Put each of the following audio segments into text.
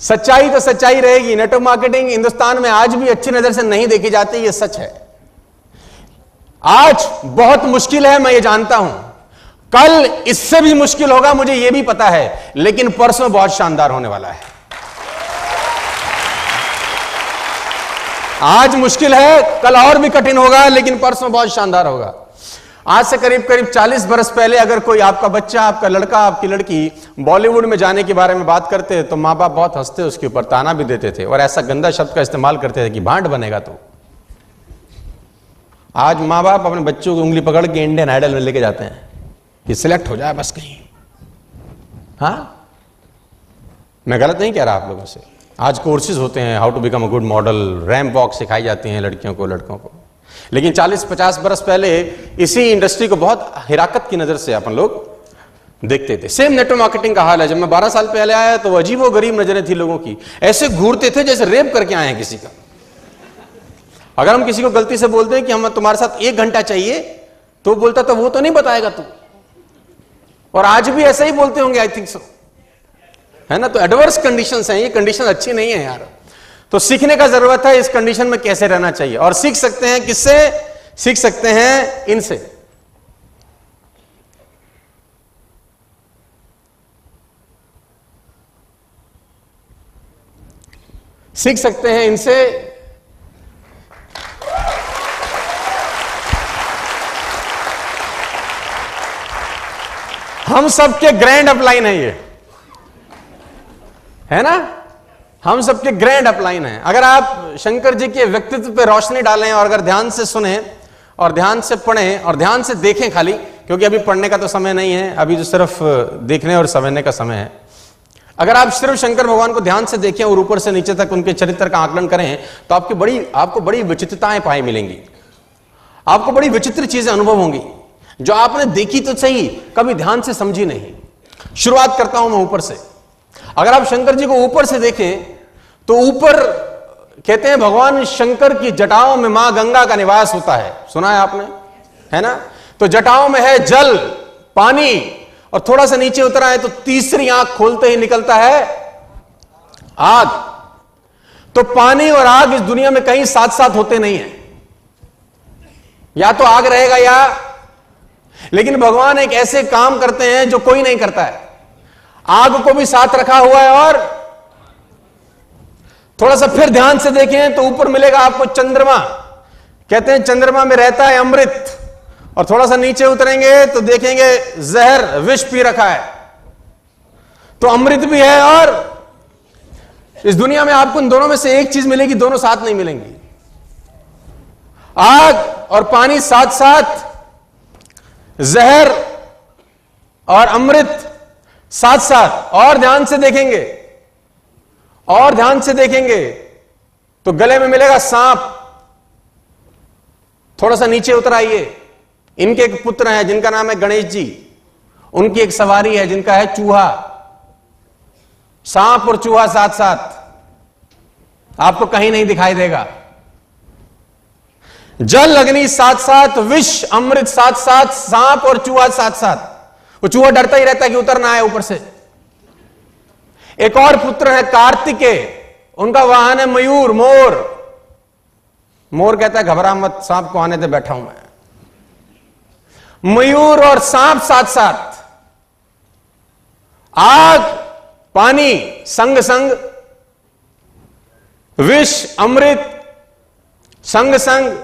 सच्चाई तो सच्चाई रहेगी। नेटवर्क मार्केटिंग हिंदुस्तान में आज भी अच्छी नज़र से नहीं देखी जाती, ये सच है। आज बहुत मुश्किल है, मैं ये जानता हूँ। कल इससे भी मुश्किल होगा, मुझे ये भी पता है, लेकिन परसों बहुत शानदार होने वाला है। आज मुश्किल है, कल और भी कठिन होगा, लेकिन परसों बहुत शानदार होगा। आज से करीब करीब 40 बरस पहले अगर कोई आपका बच्चा, आपका लड़का, आपकी लड़की बॉलीवुड में जाने के बारे में बात करते तो माँ बाप बहुत हँसते, उसके ऊपर ताना भी देते थे और ऐसा गंदा शब्द का इस्तेमाल करते थे कि भांड बनेगा तो। आज माँ बाप अपने बच्चों की उंगली पकड़ के इंडियन आइडल में लेके जाते हैं कि सिलेक्ट हो जाए बस कहीं। हाँ? मैं गलत नहीं कह रहा आप लोगों से। आज कोर्सेज होते हैं how to become a good model ramp walk सिखाई जाती हैं लड़कियों को, लड़कों को। लेकिन 40-50 बरस पहले इसी इंडस्ट्री को बहुत हिराकत की नज़र से अपन लोग देखते थे। सेम नेटवर्क मार्केटिंग का हाल है। जब मैं 12 साल पहले आया तो अजीब गरीब नज़रें थी लोगों की। ऐसे घूरते थे जैसे रेप करके आए हैं किसी का। अगर हम किसी को गलती से बोलते हैं कि हम तुम्हारे साथ एक घंटा चाहिए तो बोलता तो वो तो नहीं बताएगा तू। और आज भी ऐसा ही बोलते होंगे आई थिंक सो है ना? तो एडवर्स कंडीशन हैं, ये कंडीशन अच्छी नहीं है यार। तो सीखने का ज़रूरत है, इस कंडीशन में कैसे रहना चाहिए? और सीख सकते हैं किससे? सीख सकते हैं इनसे। सीख सकते हैं इनसे। हम सबके ग्रैंड अपलाइन है ये। है ना? हम सबके ग्रैंड अपलाइन है। अगर आप शंकर जी के व्यक्तित्व पे रोशनी डालें और अगर ध्यान से सुने और ध्यान से पढ़ें और ध्यान से देखें खाली, क्योंकि अभी पढ़ने का तो समय नहीं है, अभी जो सिर्फ़ देखने और समझने का समय है। अगर आप सिर्फ़ शंकर भगवान को ध्यान से देखें और ऊपर से नीचे तक उनके चरित्र का आकलन करें तो आपकी बड़ी, आपको बड़ी विचित्रताएँ पाए मिलेंगी। आपको बड़ी विचित्र चीज़ें अनुभव होंगी, जो आपने देखी तो सही, कभी ध्यान से समझी नहीं। शुरुआत करता हूँ मैं ऊपर से। अगर आप शंकर जी को ऊपर से देखें तो ऊपर कहते हैं, भगवान शंकर की जटाओं में माँ गंगा का निवास होता है। सुना है आपने? है ना? तो जटाओं में है जल, पानी, और थोड़ा सा नीचे उतरा है तो तीसरी आँख खोलते ही निकलता है आग। तो पानी और आग इस दुनिया में कहीं साथ साथ होते नहीं है। या तो आग रहेगा या, लेकिन भगवान एक ऐसे काम करते हैं जो कोई नहीं करता है। आग को भी साथ रखा हुआ है और थोड़ा सा फिर ध्यान से देखें तो ऊपर मिलेगा आपको चंद्रमा। कहते हैं, चंद्रमा में रहता है अमृत। और थोड़ा सा नीचे उतरेंगे तो देखेंगे जहर, विष पी रखा है। तो अमृत भी है और इस दुनिया में आपको इन दोनों में से एक चीज़ मिलेगी, दोनों साथ नहीं मिलेंगी। आग और पानी साथ साथ जहर और अमृत। साथ साथ और ध्यान से देखेंगे, और ध्यान से देखेंगे तो गले में मिलेगा सांप। थोड़ा सा नीचे उतर आइए। इनके एक पुत्र हैं, जिनका नाम है गणेश जी। उनकी एक सवारी है, जिनका है चूहा। सांप और चूहा साथ साथ। आपको कहीं नहीं दिखाई देगा। जल, अग्नि साथ साथ, विष, अमृत साथ साथ, सांप और चूहा साथ साथ। वो चूहा डरता ही रहता है कि उतर ना आए ऊपर से। एक और पुत्र है कार्तिके। उनका वाहन है मयूर, मोर। मोर कहता है, घबरा मत, सांप को आने दे, बैठा हूँ मैं। मयूर और सांप साथ साथ आग, पानी संग संग विष, अमृत संग संग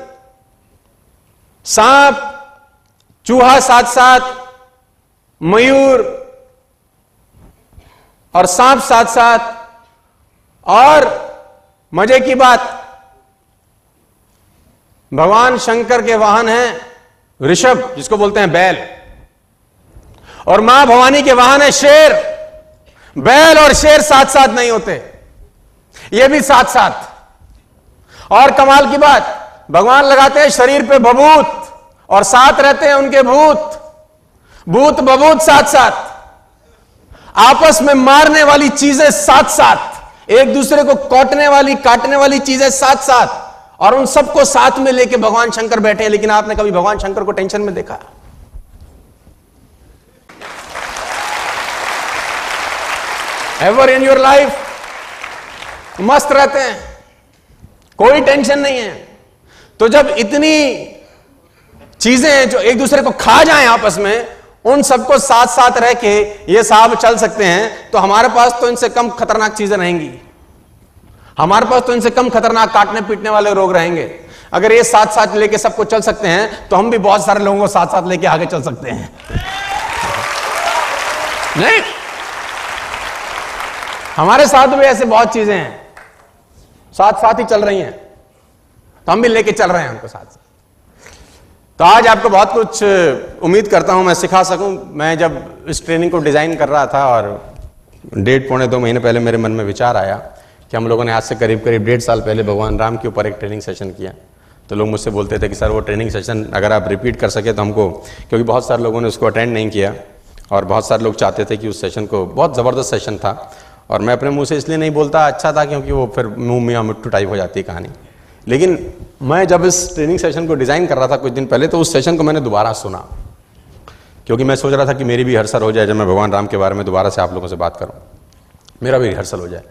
सांप, चूहा साथ साथ मयूर और सांप साथ साथ और मज़े की बात। भगवान शंकर के वाहन हैं ऋषभ, जिसको बोलते हैं बैल। और माँ भवानी के वाहन है शेर। बैल और शेर साथ साथ नहीं होते। ये भी साथ साथ। और कमाल की बात, भगवान लगाते हैं शरीर पे बबूत और साथ रहते हैं उनके भूत। भूत बबूत साथ साथ। आपस में मारने वाली चीज़ें साथ साथ। एक दूसरे को काटने वाली काटने वाली चीज़ें साथ साथ। और उन सबको साथ में लेके भगवान शंकर बैठे हैं, लेकिन आपने कभी भगवान शंकर को टेंशन में देखा? एवर इन योर लाइफ मस्त रहते हैं। कोई टेंशन नहीं है। तो जब इतनी चीज़ें हैं जो एक दूसरे को खा जाएँ आपस में उन सबको साथ साथ रह के ये साहब चल सकते हैं तो हमारे पास तो इनसे कम खतरनाक चीज़ें रहेंगी। हमारे पास तो इनसे कम खतरनाक काटने पीटने वाले रोग रहेंगे। अगर ये साथ साथ लेके सबको चल सकते हैं तो हम भी बहुत सारे लोगों को साथ साथ लेके आगे चल सकते हैं। नहीं? हमारे साथ भी ऐसे बहुत चीज़ें हैं। साथ साथ ही चल रही हैं। तो हम भी लेके चल रहे हैं उनको साथ साथ तो आज आपको बहुत कुछ उम्मीद करता हूँ मैं सिखा सकूँ। मैं जब इस ट्रेनिंग को डिज़ाइन कर रहा था और डेढ़ पौने दो महीने पहले मेरे मन में विचार आया कि हम लोगों ने आज से करीब करीब डेढ़ साल पहले भगवान राम के ऊपर एक ट्रेनिंग सेशन किया। तो लोग मुझसे बोलते थे कि, सर, वो ट्रेनिंग सेशन अगर आप रिपीट कर सके तो हमको क्योंकि बहुत सारे लोगों ने उसको अटेंड नहीं किया और बहुत सारे लोग चाहते थे कि उस सेशन को, बहुत ज़बरदस्त सेशन था। और मैं अपने मुँह से इसलिए नहीं बोलता अच्छा था क्योंकि वो फिर मुँह मियाँ मिट्टू टाइप हो जाती है कहानी। लेकिन मैं जब इस ट्रेनिंग सेशन को डिज़ाइन कर रहा था कुछ दिन पहले तो उस सेशन को मैंने दोबारा सुना। क्योंकि मैं सोच रहा था कि मेरी भी रिहर्सल हो जाए, जब मैं भगवान राम के बारे में दोबारा से आप लोगों से बात करूँ। मेरा भी रिहर्सल हो जाए।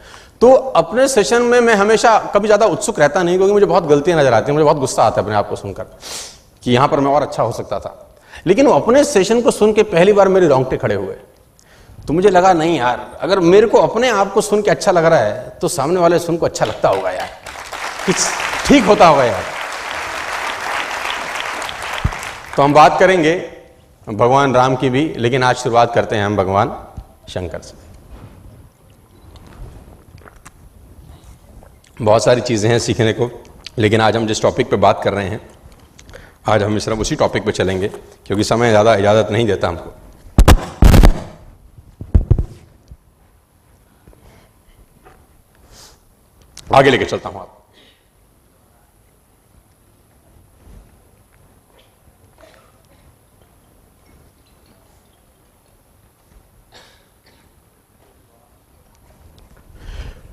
तो अपने सेशन में मैं हमेशा कभी ज़्यादा उत्सुक रहता नहीं, क्योंकि मुझे बहुत गलतियाँ नज़र आती हैं, मुझे बहुत गुस्सा आता है अपने आप को सुनकर, कि यहाँ पर मैं और अच्छा हो सकता था। लेकिन अपने सेशन को सुन के पहली बार मेरे रोंगटे खड़े हुए। तो मुझे लगा, नहीं यार, अगर मेरे को अपने आप को सुन के अच्छा लग रहा है तो सामने वाले सुन को अच्छा लगता होगा यार। ठीक होता होगा यार। तो हम बात करेंगे भगवान राम की भी, लेकिन आज शुरुआत करते हैं हम भगवान शंकर से। बहुत सारी चीज़ें हैं सीखने को, लेकिन आज हम जिस टॉपिक पे बात कर रहे हैं, आज हम सिर्फ़ उसी टॉपिक पे चलेंगे, क्योंकि समय ज़्यादा इजाज़त नहीं देता हमको। आगे लेके चलता हूँ आप।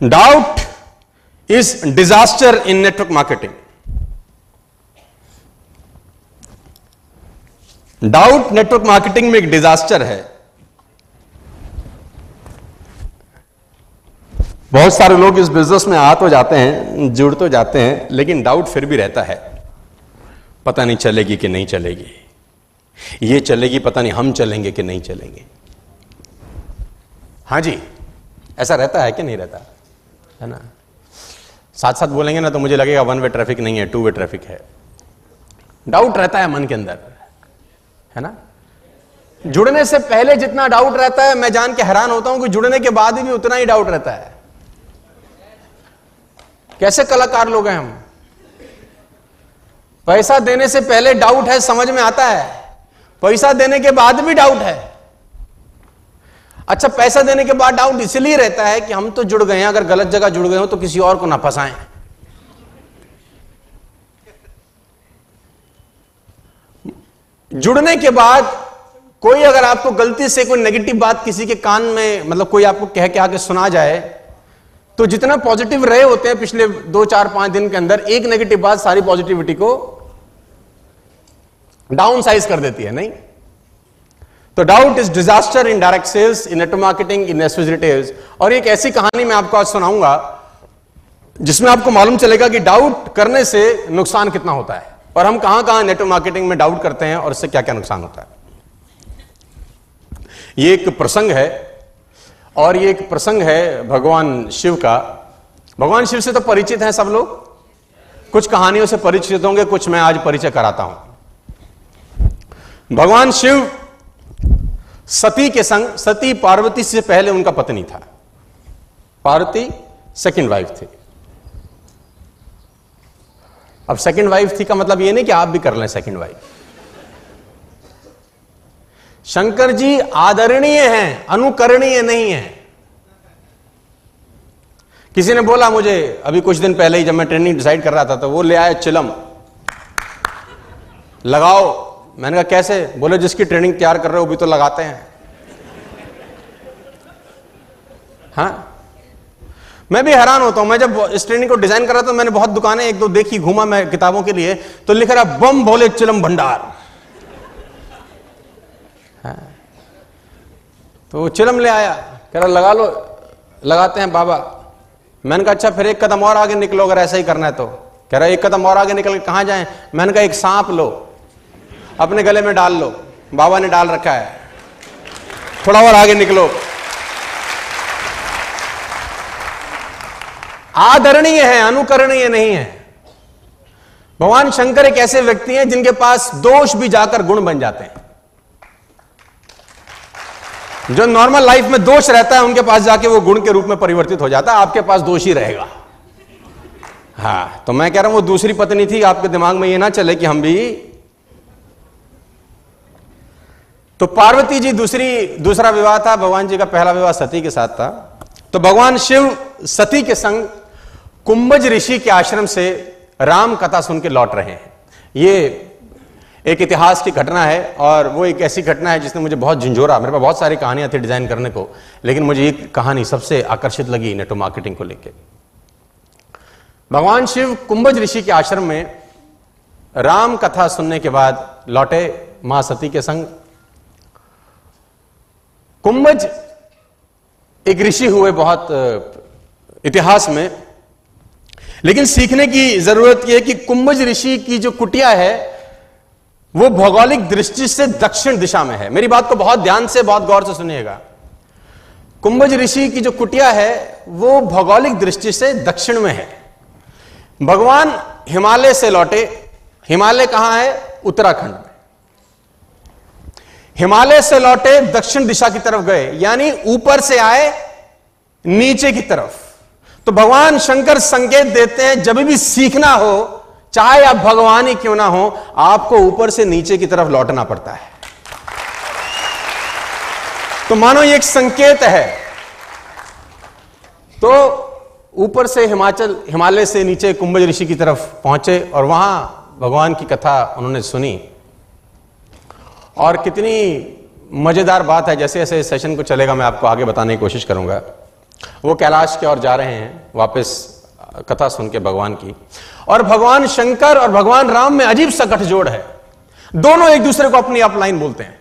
Doubt is disaster in network marketing doubt network marketing में एक डिजास्टर है। बहुत सारे लोग इस बिज़नेस में आ तो जाते हैं, जुड़ तो जाते हैं, लेकिन डाउट फिर भी रहता है। पता नहीं चलेगी कि नहीं चलेगी। ये चलेगी, पता नहीं हम चलेंगे कि नहीं चलेंगे। हाँ जी, ऐसा रहता है कि नहीं रहता? है ना? साथ साथ बोलेंगे ना तो मुझे लगेगा वन वे ट्रैफ़िक नहीं है टू वे ट्रैफ़िक है। डाउट रहता है मन के अंदर, है ना? जुड़ने से पहले जितना डाउट रहता है, मैं जान के हैरान होता हूँ कि जुड़ने के बाद भी उतना ही डाउट रहता है। कैसे कलाकार लोग हैं हम? पैसा देने से पहले डाउट है, समझ में आता है। पैसा देने के बाद भी डाउट है। अच्छा पैसा देने के बाद डाउट इसलिए रहता है कि हम तो जुड़ गए हैं, अगर गलत जगह जुड़ गए हो तो किसी और को ना फंसाएँ। जुड़ने के बाद कोई अगर आपको गलती से कोई नेगेटिव बात किसी के कान में मतलब कोई आपको कह के आके सुना जाए तो जितना पॉजिटिव रहे होते हैं पिछले दो, चार, पाँच दिन के अंदर, एक नेगेटिव बात सारी पॉजिटिविटी को डाउन साइज़ कर देती है, नहीं? तो doubt is disaster in direct sales in network marketing in एसोजिटिव और एक ऐसी कहानी मैं आपको आज सुनाऊँगा, जिसमें आपको मालूम चलेगा कि डाउट करने से नुकसान कितना होता है। और हम कहाँ कहाँ नेटवर्क मार्केटिंग में डाउट करते हैं और इससे क्या क्या नुकसान होता है। ये एक प्रसंग है, और ये एक प्रसंग है भगवान शिव का। भगवान शिव से तो परिचित हैं सब लोग। कुछ कहानियों से परिचित होंगे, कुछ मैं आज परिचय कराता हूँ। भगवान शिव सती के संग, सती पार्वती से पहले उनका पत्नी था। पार्वती सेकंड वाइफ थी। अब सेकंड वाइफ थी का मतलब यह नहीं कि आप भी कर लें सेकंड वाइफ शंकर जी आदरणीय हैं, अनुकरणीय नहीं है। किसी ने बोला मुझे, अभी कुछ दिन पहले ही जब मैं ट्रेनिंग डिसाइड कर रहा था तो वो ले आया चिलम। लगाओ। मैंने कहा, कैसे? बोले, जिसकी ट्रेनिंग तैयार कर रहे हो भी तो लगाते हैं. हाँ? मैं भी हैरान होता हूँ। मैं जब इस ट्रेनिंग को डिज़ाइन कर रहा था मैंने बहुत दुकानें एक दो देखी घूमा मैं किताबों के लिए तो लिख रहा, बम भोले चिलम भंडार। हाँ। तो चिलम ले आया। कह रहा, लगा लो, लगाते हैं बाबा। मैंने कहा अच्छा फिर एक कदम और आगे निकलो, अगर ऐसा ही करना है तो। कह रहा, एक कदम और आगे निकल के कहाँ जाए? मैंने कहा, एक सांप लो। अपने गले में डाल लो। बाबा ने डाल रखा है। थोड़ा और आगे निकलो। आदरणीय है, अनुकरणीय नहीं है। भगवान शंकर एक ऐसे व्यक्ति हैं जिनके पास दोष भी जाकर गुण बन जाते हैं। जो नॉर्मल लाइफ में दोष रहता है, उनके पास जाके वो गुण के रूप में परिवर्तित हो जाता है, आपके पास दोष ही रहेगा। हाँ तो मैं कह रहा हूँ, वो दूसरी पत्नी थी, आपके दिमाग में ये ना चले कि हम भी तो पार्वती जी दूसरी, दूसरा विवाह था, भगवान जी का पहला विवाह सती के साथ था। तो भगवान शिव सती के संग कुंभज ऋषि के आश्रम से राम कथा सुन के लौट रहे हैं। ये एक इतिहास की घटना है और वो एक ऐसी घटना है जिसने मुझे बहुत झंझोरा, मेरे पास बहुत सारी कहानियाँ थी डिज़ाइन करने को, लेकिन मुझे ये कहानी सबसे आकर्षित लगी नेटो मार्केटिंग को लेकर भगवान शिव कुंभज ऋषि के आश्रम में राम कथा सुनने के बाद लौटे माँ सती के संग। कुंभज एक ऋषि हुए बहुत इतिहास में। लेकिन सीखने की ज़रूरत यह है कि कुंभज ऋषि की जो कुटिया है, वो भौगोलिक दृष्टि से दक्षिण दिशा में है। मेरी बात को बहुत ध्यान से, बहुत गौर से सुनिएगा। कुंभज ऋषि की जो कुटिया है, वो भौगोलिक दृष्टि से दक्षिण में है। भगवान हिमालय से लौटे। हिमालय कहाँ है? उत्तराखंड में। हिमालय से लौटे दक्षिण दिशा की तरफ़ गए, यानी ऊपर से आए नीचे की तरफ़। तो भगवान शंकर संकेत देते हैं, जब भी सीखना हो, चाहे आप भगवान ही क्यों ना हो, आपको ऊपर से नीचे की तरफ़ लौटना पड़ता है। तो मानो ये एक संकेत है। तो ऊपर से हिमाचल, हिमालय से नीचे कुंभज ऋषि की तरफ़ पहुँचे और वहाँ भगवान की कथा उन्होंने सुनी। और कितनी मज़ेदार बात है, जैसे जैसे सेशन को चलेगा, मैं आपको आगे बताने की कोशिश करूँगा। वो कैलाश की ओर जा रहे हैं, वापस कथा सुन के भगवान की। और भगवान शंकर और भगवान राम में अजीब सा गठजोड़ है। दोनों एक दूसरे को अपनी अपलाइन बोलते हैं।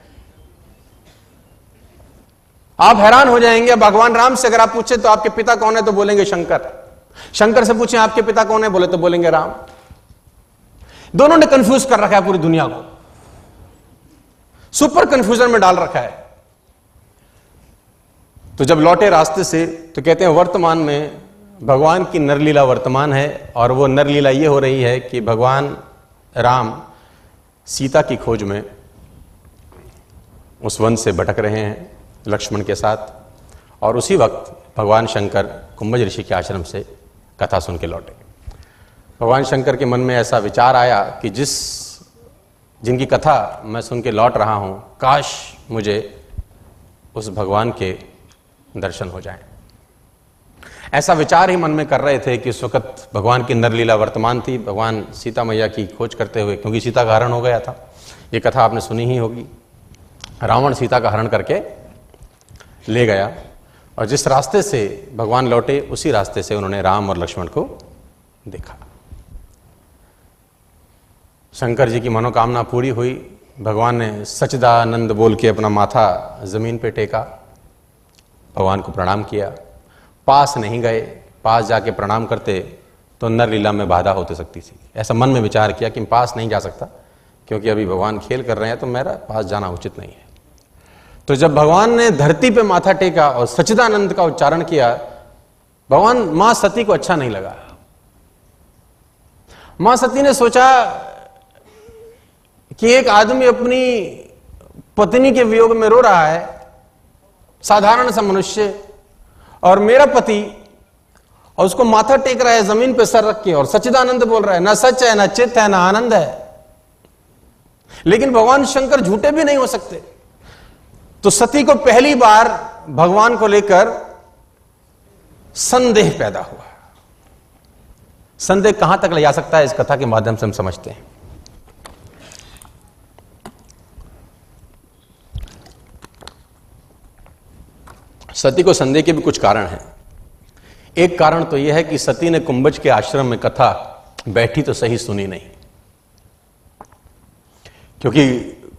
आप हैरान हो जाएँगे, भगवान राम से अगर आप पूछे तो आपके पिता कौन है तो बोलेंगे शंकर। शंकर से पूछे, आपके पिता कौन है, बोले तो बोलेंगे राम। दोनों ने कंफ्यूज कर रखा है पूरी दुनिया को। सुपर कंफ्यूजन में डाल रखा है। तो जब लौटे रास्ते से तो कहते हैं, वर्तमान में भगवान की नरलीला वर्तमान है और वो नरलीला ये हो रही है कि भगवान राम सीता की खोज में उस वन से भटक रहे हैं लक्ष्मण के साथ और उसी वक्त भगवान शंकर कुंभज ऋषि के आश्रम से कथा सुन के लौटे। भगवान शंकर के मन में ऐसा विचार आया कि जिस जिनकी कथा मैं सुन के लौट रहा हूँ, काश मुझे उस भगवान के दर्शन हो जाएँ। ऐसा विचार ही मन में कर रहे थे कि उस वक्त भगवान की नरलीला वर्तमान थी, भगवान सीता मैया की खोज करते हुए, क्योंकि सीता का हरण हो गया था। ये कथा आपने सुनी ही होगी। रावण सीता का हरण करके ले गया और जिस रास्ते से भगवान लौटे, उसी रास्ते से उन्होंने राम और लक्ष्मण को देखा। शंकर जी की मनोकामना पूरी हुई। भगवान ने सचदानंद बोल के अपना माथा ज़मीन पे टेका। भगवान को प्रणाम किया। पास नहीं गए, पास जाके प्रणाम करते तो नर लीला में बाधा होते सकती थी। ऐसा मन में विचार किया कि पास नहीं जा सकता, क्योंकि अभी भगवान खेल कर रहे हैं तो मेरा पास जाना उचित नहीं है। तो जब भगवान ने धरती पे माथा टेका और सचिदानंद का उच्चारण किया, भगवान माँ सती को अच्छा नहीं लगा। माँ सती ने सोचा कि एक आदमी अपनी पत्नी के वियोग में रो रहा है, साधारण सा मनुष्य, और मेरा पति, और उसको माथा टेक रहा है, ज़मीन पर सर रख के, और सच्चिदानंद बोल रहा है, ना सच है, ना चित्त है, ना आनंद है। लेकिन भगवान शंकर झूठे भी नहीं हो सकते। तो सती को पहली बार भगवान को लेकर संदेह पैदा हुआ। संदेह कहाँ तक ले जा सकता है, इस कथा के माध्यम से हम समझते हैं। सती को संदेह के भी कुछ कारण हैं। एक कारण तो यह है कि सती ने कुंभज के आश्रम में कथा, बैठी तो सही सुनी नहीं। क्योंकि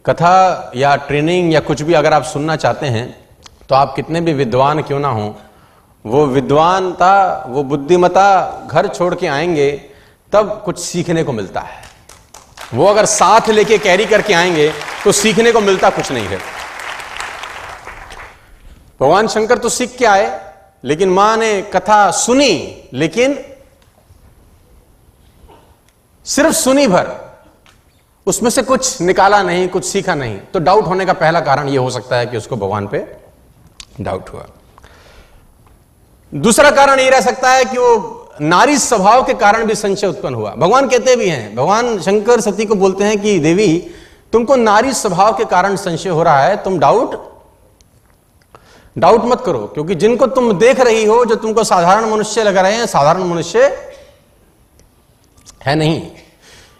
कथा या ट्रेनिंग या कुछ भी अगर आप सुनना चाहते हैं तो आप कितने भी विद्वान क्यों ना हो, वो विद्वानता, वो बुद्धिमता घर छोड़ के आएँगे, तब कुछ सीखने को मिलता है। वो अगर साथ लेके कैरी करके आएँगे तो सीखने को मिलता कुछ नहीं है। भगवान शंकर तो सीख के आए, लेकिन माँ ने कथा सुनी, लेकिन सिर्फ़ सुनी भर, उसमें से कुछ निकाला नहीं, कुछ सीखा नहीं। तो डाउट होने का पहला कारण यह हो सकता है कि उसको भगवान पे डाउट हुआ। दूसरा कारण यह रह सकता है कि वो नारी स्वभाव के कारण भी संशय उत्पन्न हुआ। भगवान कहते भी हैं, भगवान शंकर सती को बोलते हैं कि, देवी, तुमको नारी स्वभाव के कारण संशय हो रहा है, तुम डाउट डाउट मत करो, क्योंकि जिनको तुम देख रही हो, जो तुमको साधारण मनुष्य लग रहे हैं, साधारण मनुष्य है नहीं।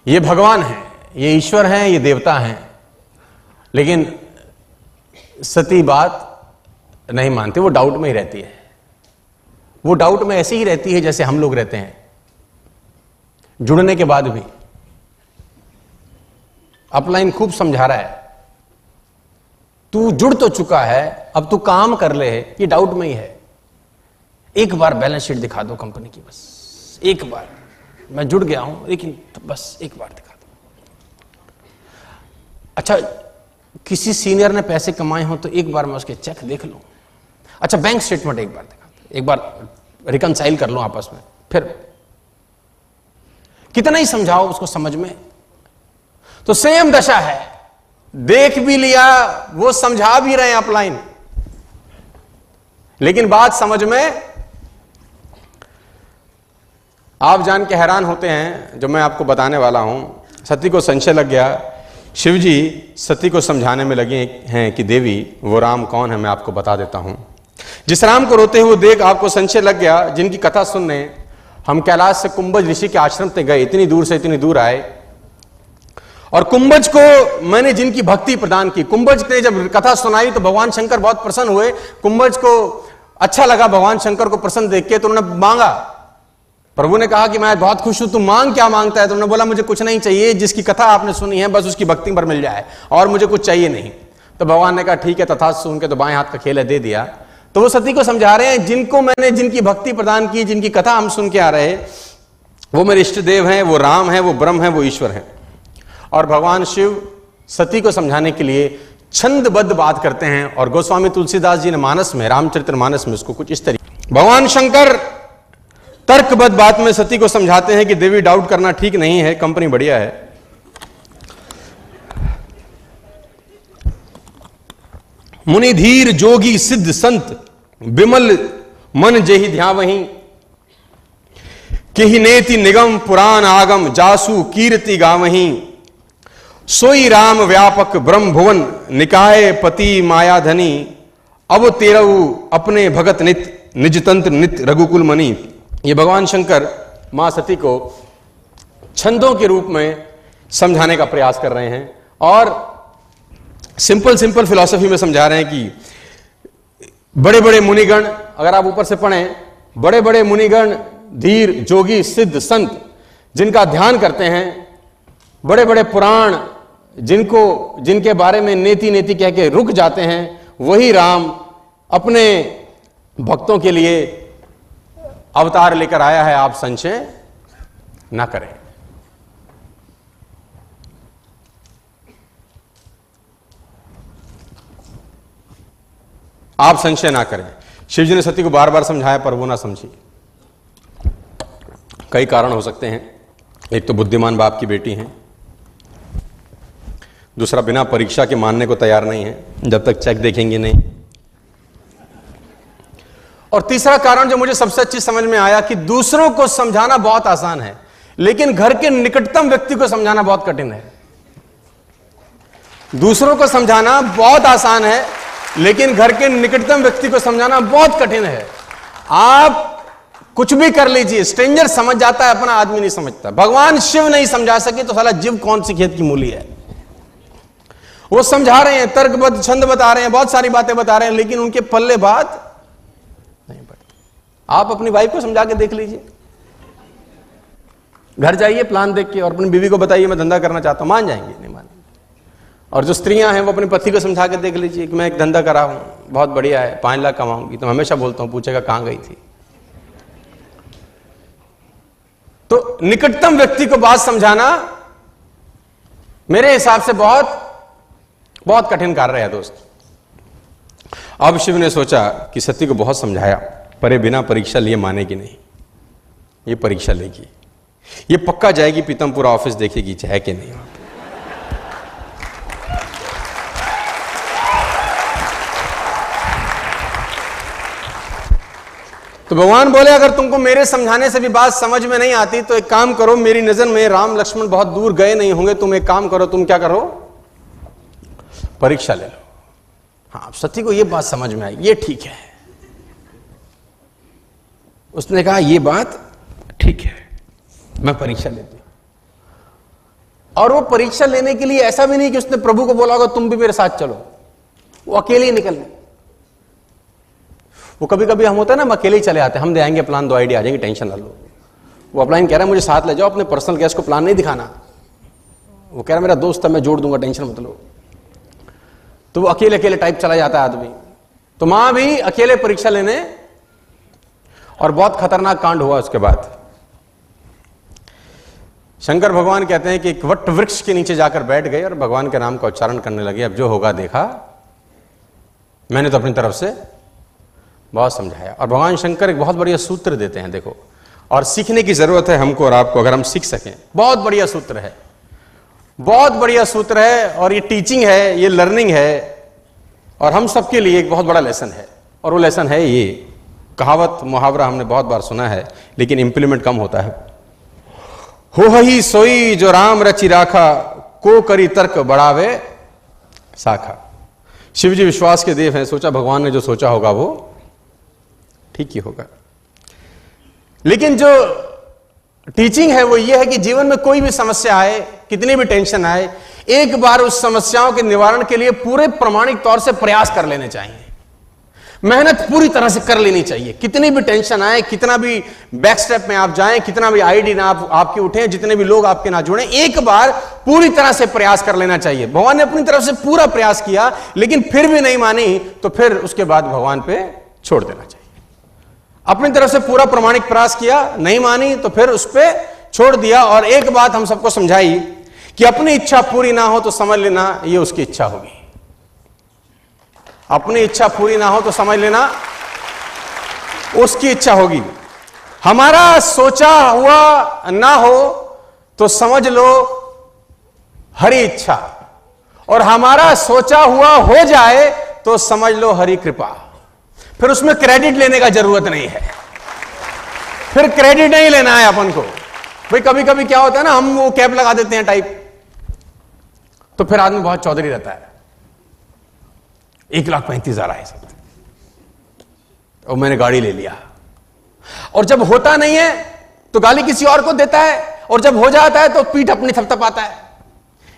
ये भगवान है, ये ईश्वर हैं, ये देवता हैं। लेकिन सती बात नहीं मानती, वो डाउट में ही रहती है। वो डाउट में ऐसी ही रहती है जैसे हम लोग रहते हैं। जुड़ने के बाद भी। अपलाइन खूब समझा रहा है। तू जुड़ तो चुका है, अब तू काम कर ले, ये डाउट में ही है। एक बार बैलेंस शीट दिखा दो कंपनी की, बस। एक बार। मैं जुड़ गया हूँ, लेकिन तो बस एक बार दिखा दो। अच्छा किसी सीनियर ने पैसे कमाए हो तो एक बार मैं उसके चेक देख लू। अच्छा बैंक स्टेटमेंट एक बार दिखा दो। एक बार रिकनसाइल कर लो आपस में। फिर कितना ही समझाओ उसको समझ में। तो सेम दशा है। देख भी लिया, वो समझा भी रहे हैं अपलाइन लेकिन बात समझ में, आप जान के हैरान होते हैं, जो मैं आपको बताने वाला हूँ। सती को संशय लग गया। शिव जी सती को समझाने में लगे हैं कि, देवी, वो राम कौन है, मैं आपको बता देता हूँ। जिस राम को रोते हुए देख आपको संशय लग गया, जिनकी कथा सुनने, हम कैलाश से कुंभज ऋषि के आश्रम पे गए, इतनी दूर से इतनी दूर आए और कुंभज को मैंने जिनकी भक्ति प्रदान की, कुंभज ने जब कथा सुनाई तो भगवान शंकर बहुत प्रसन्न हुए। कुंभज को अच्छा लगा भगवान शंकर को प्रसन्न देख के तो उन्होंने मांगा। प्रभु ने कहा कि मैं बहुत खुश हूँ, तुम मांग क्या माँगता है? तो उन्होंने बोला, मुझे कुछ नहीं चाहिए, जिसकी कथा आपने सुनी है, बस उसकी भक्ति पर मिल जाए, और मुझे कुछ चाहिए नहीं। तो भगवान ने कहा, ठीक है, तथा सुन के तो बाएँ हाथ का खेल है, दे दिया। तो वो सती को समझा रहे हैं, जिनको मैंने जिनकी भक्ति प्रदान की, जिनकी कथा हम सुन के आ रहे वो मेरे इष्ट देव हैं, वो राम है, वो ब्रह्म है, वो ईश्वर है। और भगवान शिव सती को समझाने के लिए छंदबद्ध बात करते हैं और गोस्वामी तुलसीदास जी ने मानस में, रामचरित्र मानस में उसको कुछ इस तरीके भगवान शंकर तर्कबद्ध बात में सती को समझाते हैं कि देवी डाउट करना ठीक नहीं है, कंपनी बढ़िया है। मुनि धीर जोगी सिद्ध संत विमल मन जेहि ध्या वही। कि नेति निगम पुराण आगम, जासु कीर्ति गावही सोई राम व्यापक ब्रह्म भुवन निकाय पति मायाधनी, अब तेरऊ अपने भगत नित निज तंत्र नित रघुकुल मणि। ये भगवान शंकर माँ सती को छंदों के रूप में समझाने का प्रयास कर रहे हैं और सिंपल सिंपल फिलॉसफी में समझा रहे हैं कि बड़े बड़े मुनिगण, अगर आप ऊपर से पढ़ें बड़े बड़े मुनिगण, धीर, जोगी, सिद्ध, संत, जिनका ध्यान करते हैं बड़े बड़े पुराण जिनको, जिनके बारे में नेति नेति कह के रुक जाते हैं, वही राम अपने भक्तों के लिए अवतार लेकर आया है। आप संशय ना करें। आप संशय ना करें। शिवजी ने सती को बार बार समझाया, पर वो ना समझी। कई कारण हो सकते हैं। एक तो बुद्धिमान बाप की बेटी हैं। दूसरा बिना परीक्षा के मानने को तैयार नहीं है, जब तक चेक देखेंगे नहीं। और तीसरा कारण जो मुझे सबसे अच्छी समझ में आया कि दूसरों को समझाना बहुत आसान है, लेकिन घर के निकटतम व्यक्ति को समझाना बहुत कठिन है। दूसरों को समझाना बहुत आसान है, लेकिन घर के निकटतम व्यक्ति को समझाना बहुत कठिन है। आप कुछ भी कर लीजिए स्ट्रेंजर समझ जाता है, अपना आदमी नहीं समझता। भगवान शिव नहीं समझा सके तो साला जीव कौन सी खेत की मूली है? वो समझा रहे हैं, तर्कबद्ध छंद बता रहे हैं, बहुत सारी बातें बता रहे हैं, लेकिन उनके पल्ले बात नहीं पड़ती आप अपनी वाइफ को समझा के देख लीजिए। घर जाइए प्लान देख के, और अपनी बीवी को बताइए, मैं धंधा करना चाहता हूँ। मान जाएँगे, नहीं मानेंगे। और जो स्त्रियाँ हैं, वो अपने पति को समझा के देख लीजिए कि मैं एक धंधा करा हूँ, बहुत बढ़िया है, पाँच लाख कमाऊँगी। तो मैं हमेशा बोलता हूँ, पूछेगा कहाँ गई थी? तो निकटतम व्यक्ति को बात समझाना मेरे हिसाब से बहुत बहुत कठिन कार्य है दोस्त। अब शिव ने सोचा कि सती को बहुत समझाया, पर बिना परीक्षा लिए मानेगी नहीं। ये परीक्षा लेगी। ये पक्का जाएगी पीतमपुरा ऑफ़िस देखेगी, चाहे कि नहीं। तो भगवान बोले, अगर तुमको मेरे समझाने से भी बात समझ में नहीं आती तो एक काम करो, मेरी नज़र में राम, लक्ष्मण बहुत दूर गए नहीं होंगे। तुम एक काम करो, तुम क्या करो? परीक्षा ले लो। हाँ सती को यह बात समझ में आई, ये ठीक है। उसने कहा यह बात ठीक है, मैं परीक्षा लेती हूँ। और वो परीक्षा लेने के लिए ऐसा भी नहीं कि उसने प्रभु को बोला होगा, तुम भी मेरे साथ चलो। वो अकेले ही निकलने। वो कभी कभी हम होता है ना, हम अकेले ही चले आते हैं, हम देंगे प्लान दो आइडिया आ जाएँगे टेंशन ना लो। वो अपलाइन कह रहा है, मुझे साथ ले जाओ, अपने पर्सनल गैस को प्लान नहीं दिखाना। वो कह रहा है, मेरा दोस्त है, मैं जोड़ दूँगा टेंशन मत लो। तो वो अकेले अकेले टाइप चला जाता है आदमी। तो माँ भी अकेले परीक्षा लेने और बहुत खतरनाक कांड हुआ उसके बाद। शंकर भगवान कहते हैं कि एक वट वृक्ष के नीचे जाकर बैठ गए और भगवान के नाम का उच्चारण करने लगे, अब जो होगा देखा। मैंने तो अपनी तरफ़ से बहुत समझाया। और भगवान शंकर एक बहुत बढ़िया सूत्र देते हैं, देखो। और सीखने की ज़रूरत है हमको और आपको, अगर हम सीख सकें। बहुत बढ़िया सूत्र है। बहुत बढ़िया सूत्र है और ये टीचिंग है, ये लर्निंग है और हम सबके लिए एक बहुत बड़ा लेसन है। और वो लेसन है ये, कहावत मुहावरा हमने बहुत बार सुना है, लेकिन इंप्लीमेंट कम होता है। हो ही सोई जो राम रचि राखा, को करी तर्क बढ़ावे, साखा। शिव जी विश्वास के देव हैं, सोचा भगवान ने जो सोचा होगा वो, ठीक ही होगा। लेकिन जो टीचिंग है वो ये है कि जीवन में कोई भी समस्या आए, कितनी भी टेंशन आए, एक बार उस समस्याओं के निवारण के लिए पूरे प्रमाणिक तौर से प्रयास कर लेने चाहिए। मेहनत पूरी तरह से कर लेनी चाहिए। कितनी भी टेंशन आए, कितना भी बैक स्टेप में आप जाएँ, कितना भी आईडी ना आप, आपके उठे, जितने भी लोग आपके ना जुड़े, एक बार पूरी तरह से प्रयास कर लेना चाहिए। भगवान ने अपनी तरफ़ से पूरा प्रयास किया, लेकिन फिर भी नहीं मानी तो फिर उसके बाद भगवान पे छोड़ देना चाहिए। अपनी तरफ़ से पूरा प्रमाणिक प्रयास किया, नहीं मानी तो फिर उस पर छोड़ दिया और एक बात हम सबको समझाई कि अपनी इच्छा पूरी ना हो तो समझ लेना, ये उसकी इच्छा होगी। अपनी इच्छा पूरी ना हो तो समझ लेना, उसकी इच्छा होगी। हमारा सोचा हुआ ना हो तो समझ लो, हरी इच्छा। और हमारा सोचा हुआ हो जाए तो समझ लो हरी कृपा। फिर उसमें क्रेडिट लेने का ज़रूरत नहीं है। फिर क्रेडिट नहीं लेना है अपन को। भाई कभी कभी क्या होता है ना, हम वो कैप लगा देते हैं टाइप तो फिर आदमी बहुत चौधरी रहता है। एक लाख पैंतीस हज़ार आए सब। और मैंने गाड़ी ले लिया। और जब होता नहीं है तो गाली किसी और को देता है। और जब हो जाता है तो पीठ अपनी थपथपाता है।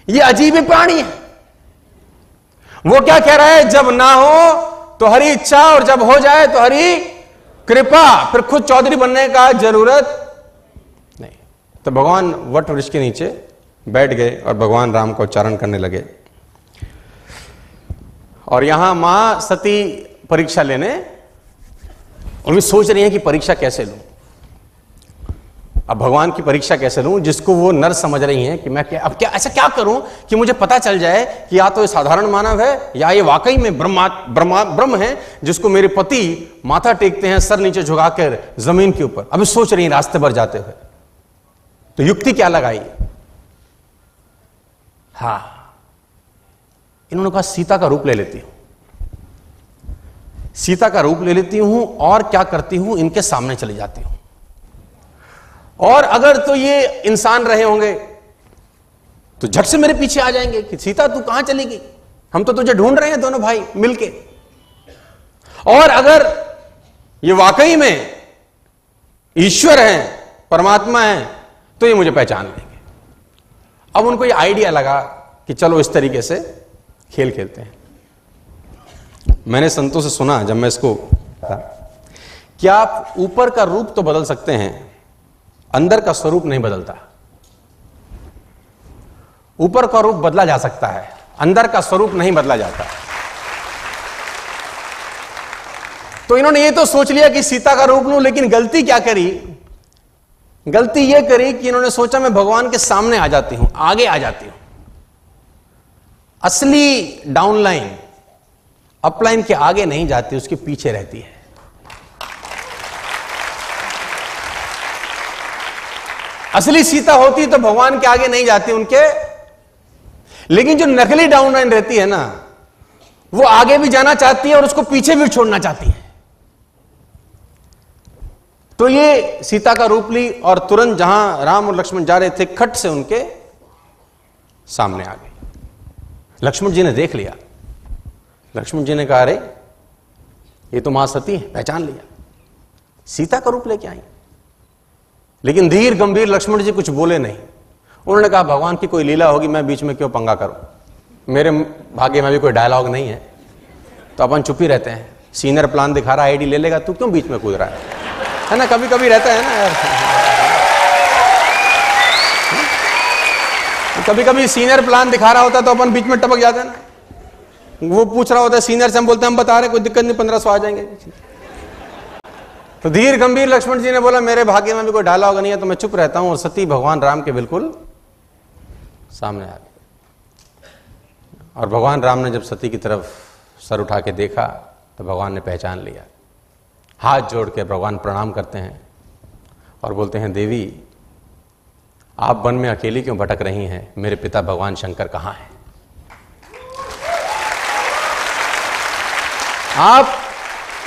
ये अजीब प्राणी है। वो क्या कह रहा है? जब ना हो तो हरी इच्छा और जब हो जाए तो हरी कृपा। फिर खुद चौधरी बनने का ज़रूरत नहीं। तो भगवान वट वृक्ष के नीचे बैठ गए और भगवान राम का उच्चारण करने लगे। और यहाँ माँ सती परीक्षा लेने और भी सोच रही है कि परीक्षा कैसे लूँ? अब भगवान की परीक्षा कैसे लूँ, जिसको वो नर समझ रही हैं कि मैं क्या अब क्या ऐसा क्या करूँ कि मुझे पता चल जाए कि या तो ये साधारण मानव है, या ये वाकई में ब्रह्मा ब्रह्मा ब्रह्म है, जिसको मेरे पति माथा टेकते हैं, सर नीचे झुकाकर ज़मीन के ऊपर। अभी सोच रही रास्ते पर जाते हुए। तो युक्ति क्या लगाई? हा। इन्होंने कहा, सीता का रूप ले लेती हूँ। सीता का रूप ले लेती हूँ और क्या करती हूँ, इनके सामने चली जाती हूँ। और अगर तो ये इंसान रहे होंगे तो झट से मेरे पीछे आ जाएँगे कि सीता, तू कहाँ चली गई हम तो तुझे ढूंढ रहे हैं दोनों भाई मिलके। और अगर ये वाकई में ईश्वर है, परमात्मा है तो ये मुझे पहचान लेंगे। अब उनको ये आइडिया लगा कि चलो इस तरीके से खेल खेलते हैं। मैंने संतों से सुना जब मैं इसको, क्या आप ऊपर का रूप तो बदल सकते हैं अंदर का स्वरूप नहीं बदलता। ऊपर का रूप बदला जा सकता है, अंदर का स्वरूप नहीं बदला जाता। तो इन्होंने ये तो सोच लिया कि सीता का रूप लू, लेकिन गलती क्या करी? गलती ये करी कि इन्होंने सोचा मैं भगवान के सामने आ जाती हूँ, आगे आ जाती हूँ। असली डाउनलाइन, अपलाइन के आगे नहीं जाती, उसके पीछे रहती है। असली सीता होती तो भगवान के आगे नहीं जाती उनके। लेकिन जो नकली डाउनलाइन रहती है ना, वो आगे भी जाना चाहती है और उसको पीछे भी छोड़ना चाहती है। तो ये सीता का रूप ली और तुरंत जहाँ राम और लक्ष्मण जा रहे थे, खट से उनके सामने आ गई। लक्ष्मण जी ने देख लिया। लक्ष्मण जी ने कहा, अरे, ये तो माँ सती है, पहचान लिया। सीता का रूप लेके आई। लेकिन धीर गंभीर लक्ष्मण जी कुछ बोले नहीं। उन्होंने कहा, भगवान की कोई लीला होगी, मैं बीच में क्यों पंगा करूँ? मेरे भाग्य में भी कोई डायलॉग नहीं है। तो अपन चुप ही रहते हैं। सीनियर प्लान दिखा रहा आईडी ले लेगा, तू क्यों बीच में कूद रहा है? है ना कभी कभी रहता है ना यार। कभी कभी सीनियर प्लान दिखा रहा होता तो अपन बीच में टपक जाते हैं ना। वो पूछ रहा होता है सीनियर से हम बोलते हैं, हम बता रहे कोई दिक्कत नहीं, पंद्रह सौ आ जाएँगे। तो धीर गंभीर लक्ष्मण जी ने बोला, मेरे भाग्य में भी कोई डाला होगा नहीं है तो मैं चुप रहता हूँ और सती भगवान राम के बिल्कुल सामने आ गए. और भगवान राम ने जब सती की तरफ़ सर उठा के देखा तो भगवान ने पहचान लिया। हाथ जोड़ के भगवान प्रणाम करते हैं और बोलते हैं, देवी, आप वन में अकेली क्यों भटक रही हैं? मेरे पिता भगवान शंकर कहाँ हैं? आप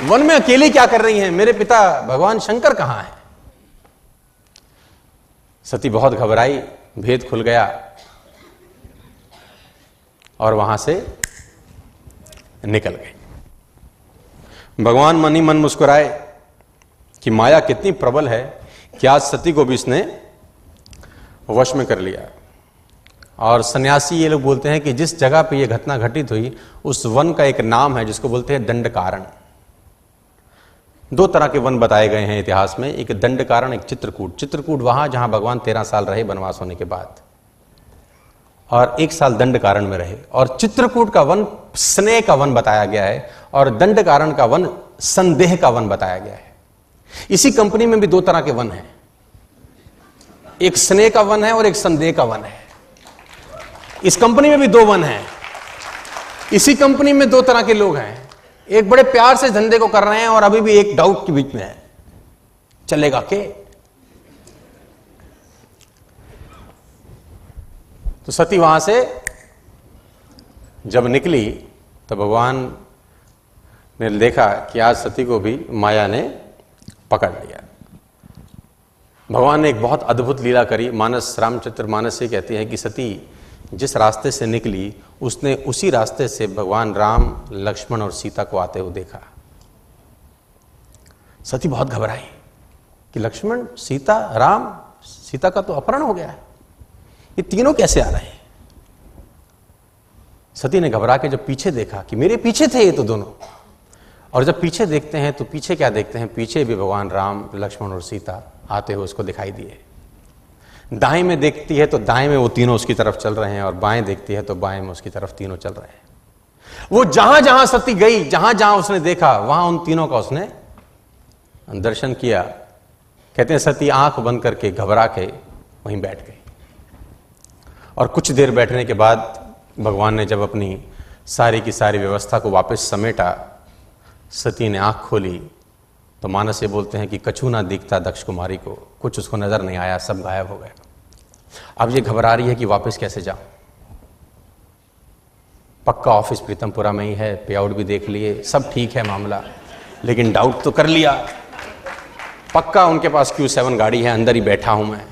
वन में अकेली क्या कर रही हैं? मेरे पिता, भगवान शंकर कहाँ हैं? सती बहुत घबराई, भेद खुल गया। और वहाँ से निकल गई। भगवान मन मन मुस्कुराए कि माया कितनी प्रबल है कि आज सती को भी इसने वश में कर लिया। और सन्यासी ये लोग बोलते हैं कि जिस जगह पे ये घटना घटित हुई, उस वन का एक नाम है जिसको बोलते हैं दंड कारण दो तरह के वन बताए गए हैं इतिहास में, एक दंड कारण एक चित्रकूट। चित्रकूट वहाँ जहाँ भगवान तेरह साल रहे वनवास होने के बाद, और एक साल दंड कारण में रहे। और चित्रकूट का वन, स्नेह का वन बताया गया है, और दंड कारण का वन, संदेह का वन बताया गया है। इसी कंपनी में भी दो तरह के वन हैं। एक स्नेह का वन है और एक संदेह का वन है। इस कंपनी में भी दो वन हैं। इसी कंपनी में दो तरह के लोग हैं। एक बड़े प्यार से धंधे को कर रहे हैं और अभी भी एक डाउट के बीच में है। चलेगा के? तो सती वहाँ से जब निकली तो भगवान ने देखा कि आज सती को भी माया ने पकड़ लिया। भगवान ने एक बहुत अद्भुत लीला करी। मानस रामचंद्र मानस से कहती है कि सती जिस रास्ते से निकली, उसने उसी रास्ते से भगवान राम, लक्ष्मण और सीता को आते हुए देखा। सती बहुत घबराई कि लक्ष्मण, सीता, राम, सीता का तो अपहरण हो गया है। ये तीनों कैसे आ रहे हैं? सती ने घबरा के जब पीछे देखा कि मेरे पीछे थे ये तो दोनों। और जब पीछे देखते हैं तो पीछे क्या देखते हैं? पीछे भी भगवान राम, लक्ष्मण और सीता आते हुए उसको दिखाई दिए। दाएँ में देखती है तो दाएँ में वो तीनों उसकी तरफ़ चल रहे हैं और बाएँ देखती है तो बाएँ में उसकी तरफ़ तीनों चल रहे हैं। वो जहाँ जहाँ सती गई, जहाँ जहाँ उसने देखा, वहाँ उन तीनों का उसने दर्शन किया। कहते हैं, सती आँख बंद करके घबरा के वहीं बैठ गई। और कुछ देर बैठने के बाद भगवान ने जब अपनी सारी की सारी व्यवस्था को वापस समेटा, सती ने आँख खोली तो मानस ये बोलते हैं कि कछू ना दिखता दक्ष कुमारी को, कुछ उसको नज़र नहीं आया, सब गायब हो गए। अब ये घबरा रही है कि वापस कैसे जाऊँ? पक्का ऑफ़िस प्रीतमपुरा में ही है पे आउट भी देख लिए, सब ठीक है मामला, लेकिन डाउट तो कर लिया। पक्का उनके पास क्यू सेवन गाड़ी है, अंदर ही बैठा हूँ मैं।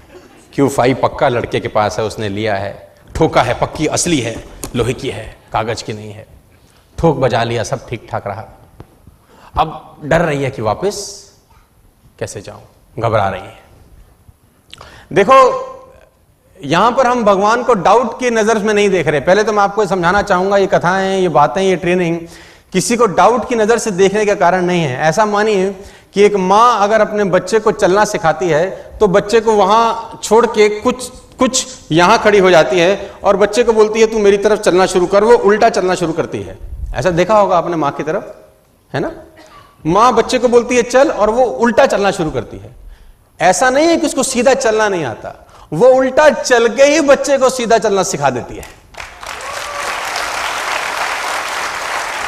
क्यू फाइव पक्का लड़के के पास है, उसने लिया है। ठोका है, पक्की असली है, लोहे की है, कागज़ की नहीं है। ठोक बजा लिया, सब ठीक ठाक रहा। अब डर रही है कि वापस कैसे जाऊँ? घबरा रही है। देखो, यहाँ पर हम भगवान को डाउट की नज़र में नहीं देख रहे। पहले तो मैं आपको समझाना चाहूँगा, ये कथाएँ, ये बातें, ये ट्रेनिंग किसी को डाउट की नज़र से देखने का कारण नहीं है। ऐसा मानिए कि एक माँ अगर अपने बच्चे को चलना सिखाती है तो बच्चे को वहाँ छोड़ के कुछ कुछ यहाँ खड़ी हो जाती है और बच्चे को बोलती है, तू मेरी तरफ़ चलना शुरू कर। वो उल्टा चलना शुरू करती है। ऐसा देखा होगा आपने माँ की तरफ़? है ना? माँ बच्चे को बोलती है, चल, और वो उल्टा चलना शुरू करती है। ऐसा नहीं है कि उसको सीधा चलना नहीं आता। वो उल्टा चल के ही बच्चे को सीधा चलना सिखा देती है।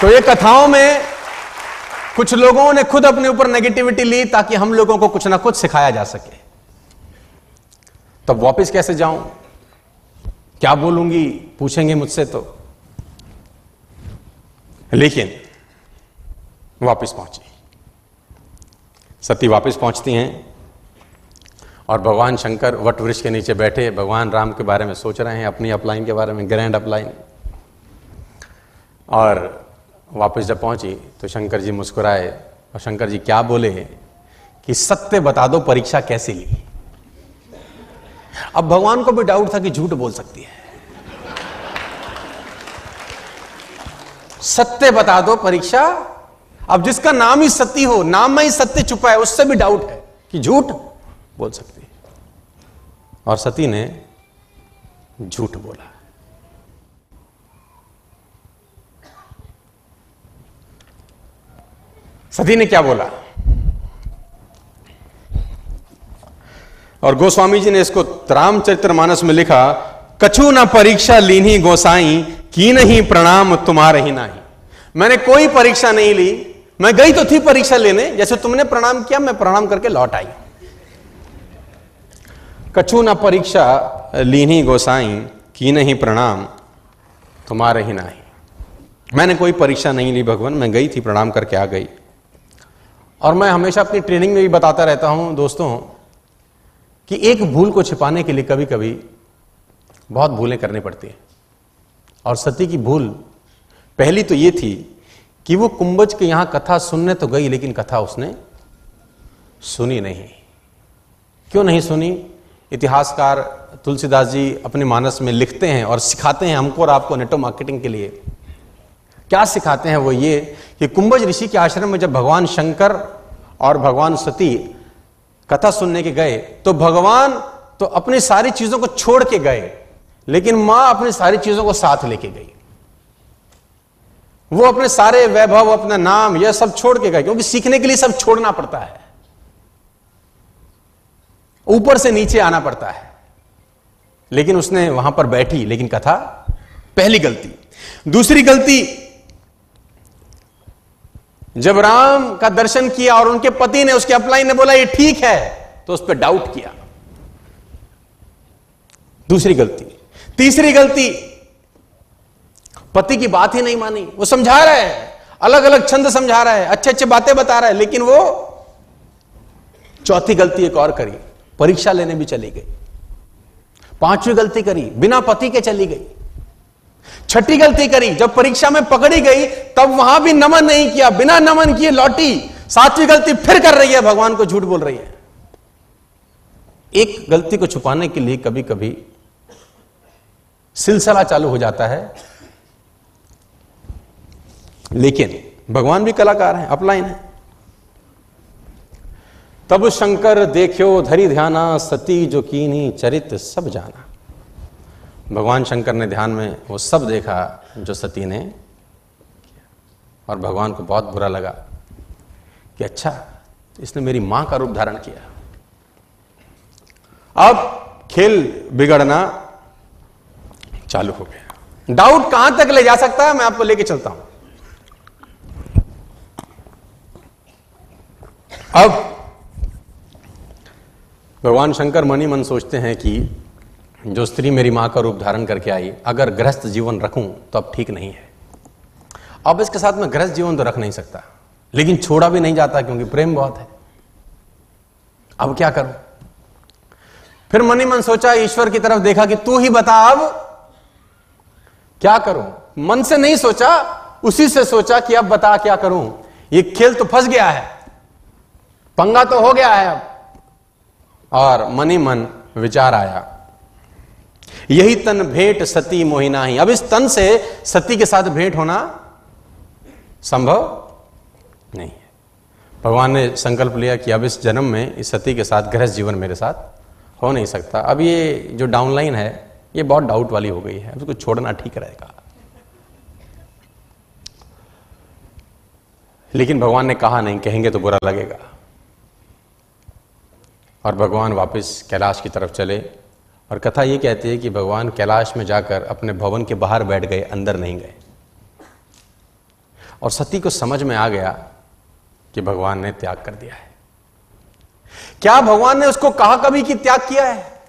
तो ये कथाओं में कुछ लोगों ने खुद अपने ऊपर नेगेटिविटी ली ताकि हम लोगों को कुछ ना कुछ सिखाया जा सके। तब वापस कैसे जाऊँ? क्या बोलूँगी? पूछेंगे मुझसे तो। लेकिन वापस पहुँची। सती वापस पहुँचती हैं। और भगवान शंकर वट वृक्ष के नीचे बैठे, भगवान राम के बारे में सोच रहे हैं, अपनी अपलाइन के बारे में ग्रैंड अपलाइन और वापस जब पहुँची तो शंकर जी मुस्कुराए, और शंकर जी क्या बोले कि सत्य बता दो, परीक्षा कैसे ली? अब भगवान को भी डाउट था कि झूठ बोल सकती है। सत्य बता दो, परीक्षा अब जिसका नाम ही सत्य हो, नाम में ही सत्य छुपा है, उससे भी डाउट है कि झूठ बोल सकती है। और सती ने झूठ बोला। सती ने क्या बोला? और गोस्वामी जी ने इसको रामचरित्र मानस में लिखा, कछु ना परीक्षा लीनी गोसाई, की नहीं प्रणाम तुम्हारे ही नहीं। मैंने कोई परीक्षा नहीं ली मैं गई तो थी परीक्षा लेने, जैसे तुमने प्रणाम किया, मैं प्रणाम करके लौट आई। कछु न परीक्षा, लीनी गोसाई, की नहीं प्रणाम, तुम्हारे ही नहीं। मैंने कोई परीक्षा नहीं ली भगवान, मैं गई थी, प्रणाम करके आ गई। और मैं हमेशा अपनी ट्रेनिंग में भी बताता रहता हूँ, दोस्तों, कि एक भूल को छिपाने के लिए कभी कभी बहुत भूलें करनी पड़ती हैं। और सती की भूल, पहली तो ये थी कि वो कुंभज के यहाँ कथा सुनने तो गई, लेकिन कथा उसने सुनी नहीं। क्यों नहीं सुनी? इतिहासकार तुलसीदास जी अपने मानस में लिखते हैं और सिखाते हैं हमको और आपको नेटो मार्केटिंग के लिए। क्या सिखाते हैं वो ये कि कुंभज ऋषि के आश्रम में जब भगवान शंकर और भगवान सती कथा सुनने के गए तो भगवान तो अपनी सारी चीज़ों को छोड़ के गए, लेकिन माँ अपनी सारी चीज़ों को साथ लेके गई। वो अपने सारे वैभव, अपना नाम, यह सब छोड़ के गए, क्योंकि सीखने के लिए सब छोड़ना पड़ता है। ऊपर से नीचे आना पड़ता है। लेकिन उसने वहाँ पर बैठी, लेकिन कथा, पहली गलती। दूसरी गलती, जब राम का दर्शन किया और उनके पति ने उसके अपलाइन ने बोला, ये ठीक है तो उस पर डाउट किया। दूसरी गलती। तीसरी गलती पति की बात ही नहीं मानी। वो समझा रहा है। अलग अलग छंद समझा रहा है। अच्छे अच्छे बातें बता रहा है, लेकिन वो चौथी गलती एक और करी। परीक्षा लेने भी चली गई। पांचवी गलती करी, बिना पति के चली गई। छठी गलती करी, जब परीक्षा में पकड़ी गई, तब वहाँ भी नमन नहीं किया। बिना नमन किए लौटी। सातवीं गलती फिर कर रही है, भगवान को झूठ बोल रही है। एक गलती को छुपाने के लिए कभी कभी सिलसिला चालू हो जाता है। लेकिन भगवान भी कलाकार हैं, अपलाइन है। तब शंकर देखियो धरी ध्याना, सती जो कीनी चरित सब जाना। भगवान शंकर ने ध्यान में वो सब देखा जो सती ने और भगवान को बहुत बुरा लगा कि अच्छा इसने मेरी माँ का रूप धारण किया। अब खेल बिगड़ना चालू हो गया। डाउट कहाँ तक ले जा सकता है, मैं आपको लेके चलता हूँ। अब भगवान शंकर मनी मन सोचते हैं कि जो स्त्री मेरी माँ का रूप धारण करके आई, अगर गृहस्थ जीवन रखूँ तो अब ठीक नहीं है। अब इसके साथ में गृहस्थ जीवन तो रख नहीं सकता, लेकिन छोड़ा भी नहीं जाता क्योंकि प्रेम बहुत है। अब क्या करूँ? फिर मनी मन सोचा, ईश्वर की तरफ़ देखा कि तू ही बता अब, क्या करूँ? मन से नहीं सोचा, उसी से सोचा कि अब बता क्या करूँ? ये खेल तो फंस गया है। पंगा तो हो गया है अब। और मनी मन विचार आया, यही तन भेंट सती मोहिना ही अब इस तन से सती के साथ भेंट होना संभव नहीं है। भगवान ने संकल्प लिया कि अब इस जन्म में इस सती के साथ गृहस्थ जीवन मेरे साथ हो नहीं सकता। अब ये जो डाउनलाइन है, ये बहुत डाउट वाली हो गई है। उसको छोड़ना ठीक रहेगा। लेकिन भगवान ने कहा नहीं, कहेंगे तो बुरा लगेगा। और भगवान वापस कैलाश की तरफ़ चले। और कथा ये कहती है कि भगवान कैलाश में जाकर अपने भवन के बाहर बैठ गए, अंदर नहीं गए। और सती को समझ में आ गया कि भगवान ने त्याग कर दिया है। क्या भगवान ने उसको कहा कभी कि त्याग किया है?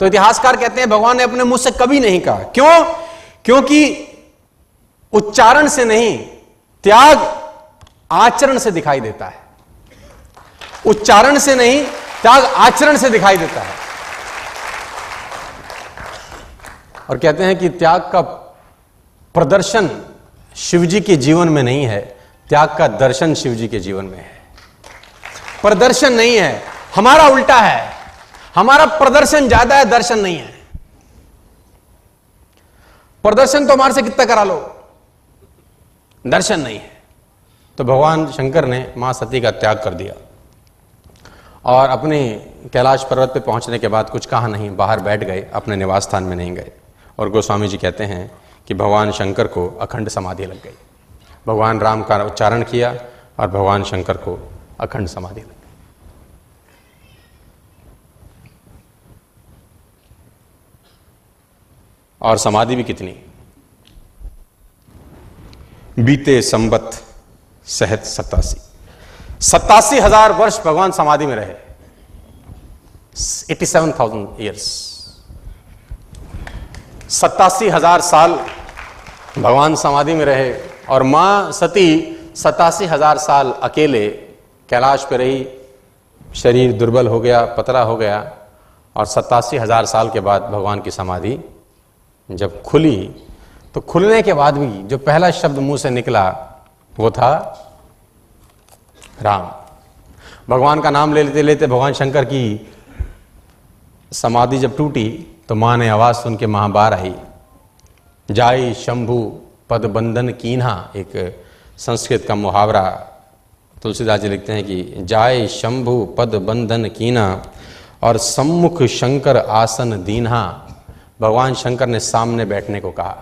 तो इतिहासकार कहते हैं, भगवान ने अपने मुँह से कभी नहीं कहा। क्यों? क्योंकि उच्चारण से नहीं, त्याग आचरण से दिखाई देता है। उच्चारण से नहीं त्याग आचरण से दिखाई देता है। और कहते हैं कि त्याग का प्रदर्शन शिवजी के जीवन में नहीं है, त्याग का दर्शन शिवजी के जीवन में है। प्रदर्शन नहीं है, हमारा उल्टा है, हमारा प्रदर्शन ज़्यादा है, दर्शन नहीं है। प्रदर्शन तो हमारे से कितना करा लो? दर्शन नहीं है। तो भगवान शंकर ने माँ सती का त्याग कर दिया। और अपने कैलाश पर्वत पे पहुँचने के बाद कुछ कहा नहीं, बाहर बैठ गए, अपने निवास स्थान में नहीं गए। और गोस्वामी जी कहते हैं कि भगवान शंकर को अखंड समाधि लग गई। भगवान राम का उच्चारण किया और भगवान शंकर को अखंड समाधि लग गई। और समाधि भी कितनी? बीते संबत सहत सतासी सतासी हज़ार वर्ष भगवान समाधि में रहे। एटी सेवन थाउज़ेंड ईयर्स सत्तासी हज़ार साल भगवान समाधि में रहे और माँ सती सतासी हज़ार साल अकेले कैलाश पे रही। शरीर दुर्बल हो गया, पतला हो गया और सतासी हज़ार साल के बाद भगवान की समाधि जब खुली तो खुलने के बाद भी जो पहला शब्द मुँह से निकला वो था राम। भगवान का नाम ले लेते लेते भगवान शंकर की समाधि जब टूटी तो माँ ने आवाज़ सुन के महाबार आई। जाय शंभु पद बंधन कीन्हा, एक संस्कृत का मुहावरा तुलसीदास जी लिखते हैं कि जाय शंभु पद बंधन कीना और सम्मुख शंकर आसन दीन्हा। भगवान शंकर ने सामने बैठने को कहा।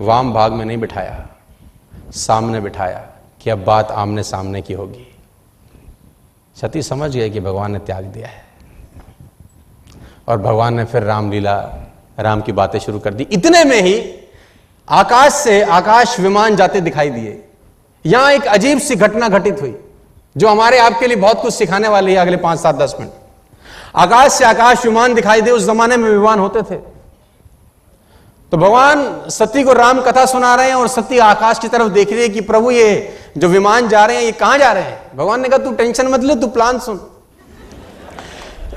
वाम भाग में नहीं बिठाया, सामने बिठाया। कि अब बात आमने सामने की होगी। सती समझ गए कि भगवान ने त्याग दिया है। और भगवान ने फिर रामलीला, राम की बातें शुरू कर दी। इतने में ही आकाश से आकाश विमान जाते दिखाई दिए। यहाँ एक अजीब सी घटना घटित हुई, जो हमारे आपके लिए बहुत कुछ सिखाने वाली है अगले पाँच सात दस मिनट। आकाश से आकाश विमान दिखाई दे उस जमाने में विमान होते थे। तो भगवान सती को राम कथा सुना रहे हैं और सती आकाश की तरफ़ देख रही है कि प्रभु ये जो विमान जा रहे हैं, ये कहाँ जा रहे हैं? भगवान ने कहा, तू टेंशन मत ले, तू प्लान सुन।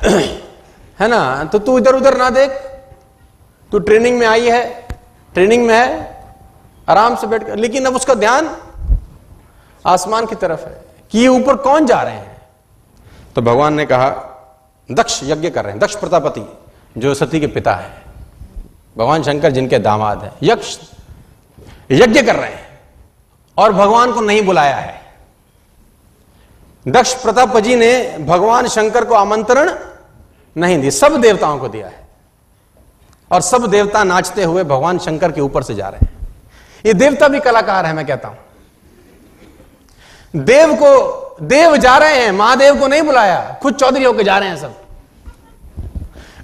है ना? तो तू इधर उधर ना देख। तू ट्रेनिंग में आई है, ट्रेनिंग में है, आराम से बैठ कर, लेकिन अब उसका ध्यान आसमान की तरफ़ है कि ये ऊपर कौन जा रहे हैं? तो भगवान ने कहा, दक्ष यज्ञ कर रहे हैं, दक्ष प्रतापति, जो सती के पिता है। भगवान शंकर जिनके दामाद है, यक्ष यज्ञ कर रहे हैं और भगवान को नहीं बुलाया है। दक्ष प्रताप जी ने भगवान शंकर को आमंत्रण नहीं दिया, सब देवताओं को दिया है। और सब देवता नाचते हुए भगवान शंकर के ऊपर से जा रहे हैं। ये देवता भी कलाकार है, मैं कहता हूँ। देव को, देव जा रहे हैं, महादेव को नहीं बुलाया, खुद चौधरी होकर जा रहे हैं सब।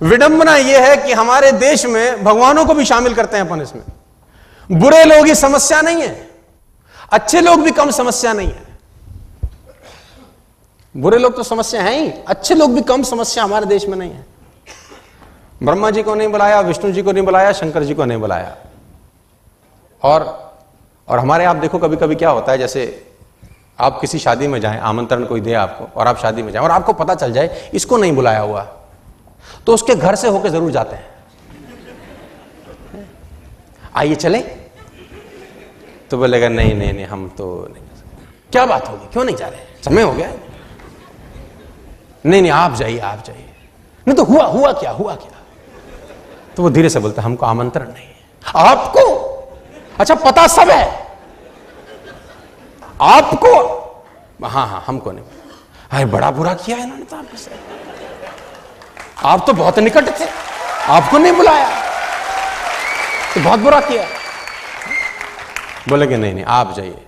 विडंबना यह है कि हमारे देश में भगवानों को भी शामिल करते हैं अपन इसमें। बुरे लोग ही समस्या नहीं है, अच्छे लोग भी कम समस्या नहीं है। बुरे लोग तो समस्या है ही, अच्छे लोग भी कम समस्या हमारे देश में नहीं है। ब्रह्मा जी को नहीं बुलाया, विष्णु जी को नहीं बुलाया, शंकर जी को नहीं बुलाया। और और हमारे आप देखो कभी कभी क्या होता है, जैसे आप किसी शादी में जाएँ, आमंत्रण कोई दे आपको, और आप शादी में जाएँ, और आपको पता चल जाए, इसको नहीं बुलाया हुआ। तो उसके घर से होकर ज़रूर जाते हैं। आइए चले। तो बोलेगा नहीं नहीं नहीं हम तो नहीं क्या बात होगी? क्यों नहीं जा रहे? समय हो गया। नहीं नहीं आप जाइए आप जाइए। नहीं तो हुआ हुआ क्या हुआ क्या? तो वो धीरे से बोलता हमको आमंत्रण नहीं है। आपको? अच्छा पता सब है। आपको? हाँ हाँ हमको नहीं। अरे बड़ा बुरा किया है इन्होंने तो आपके साथ आप तो बहुत निकट थे। आपको नहीं बुलाया। तो बहुत बुरा किया। बोले कि नहीं नहीं, आप जाइए।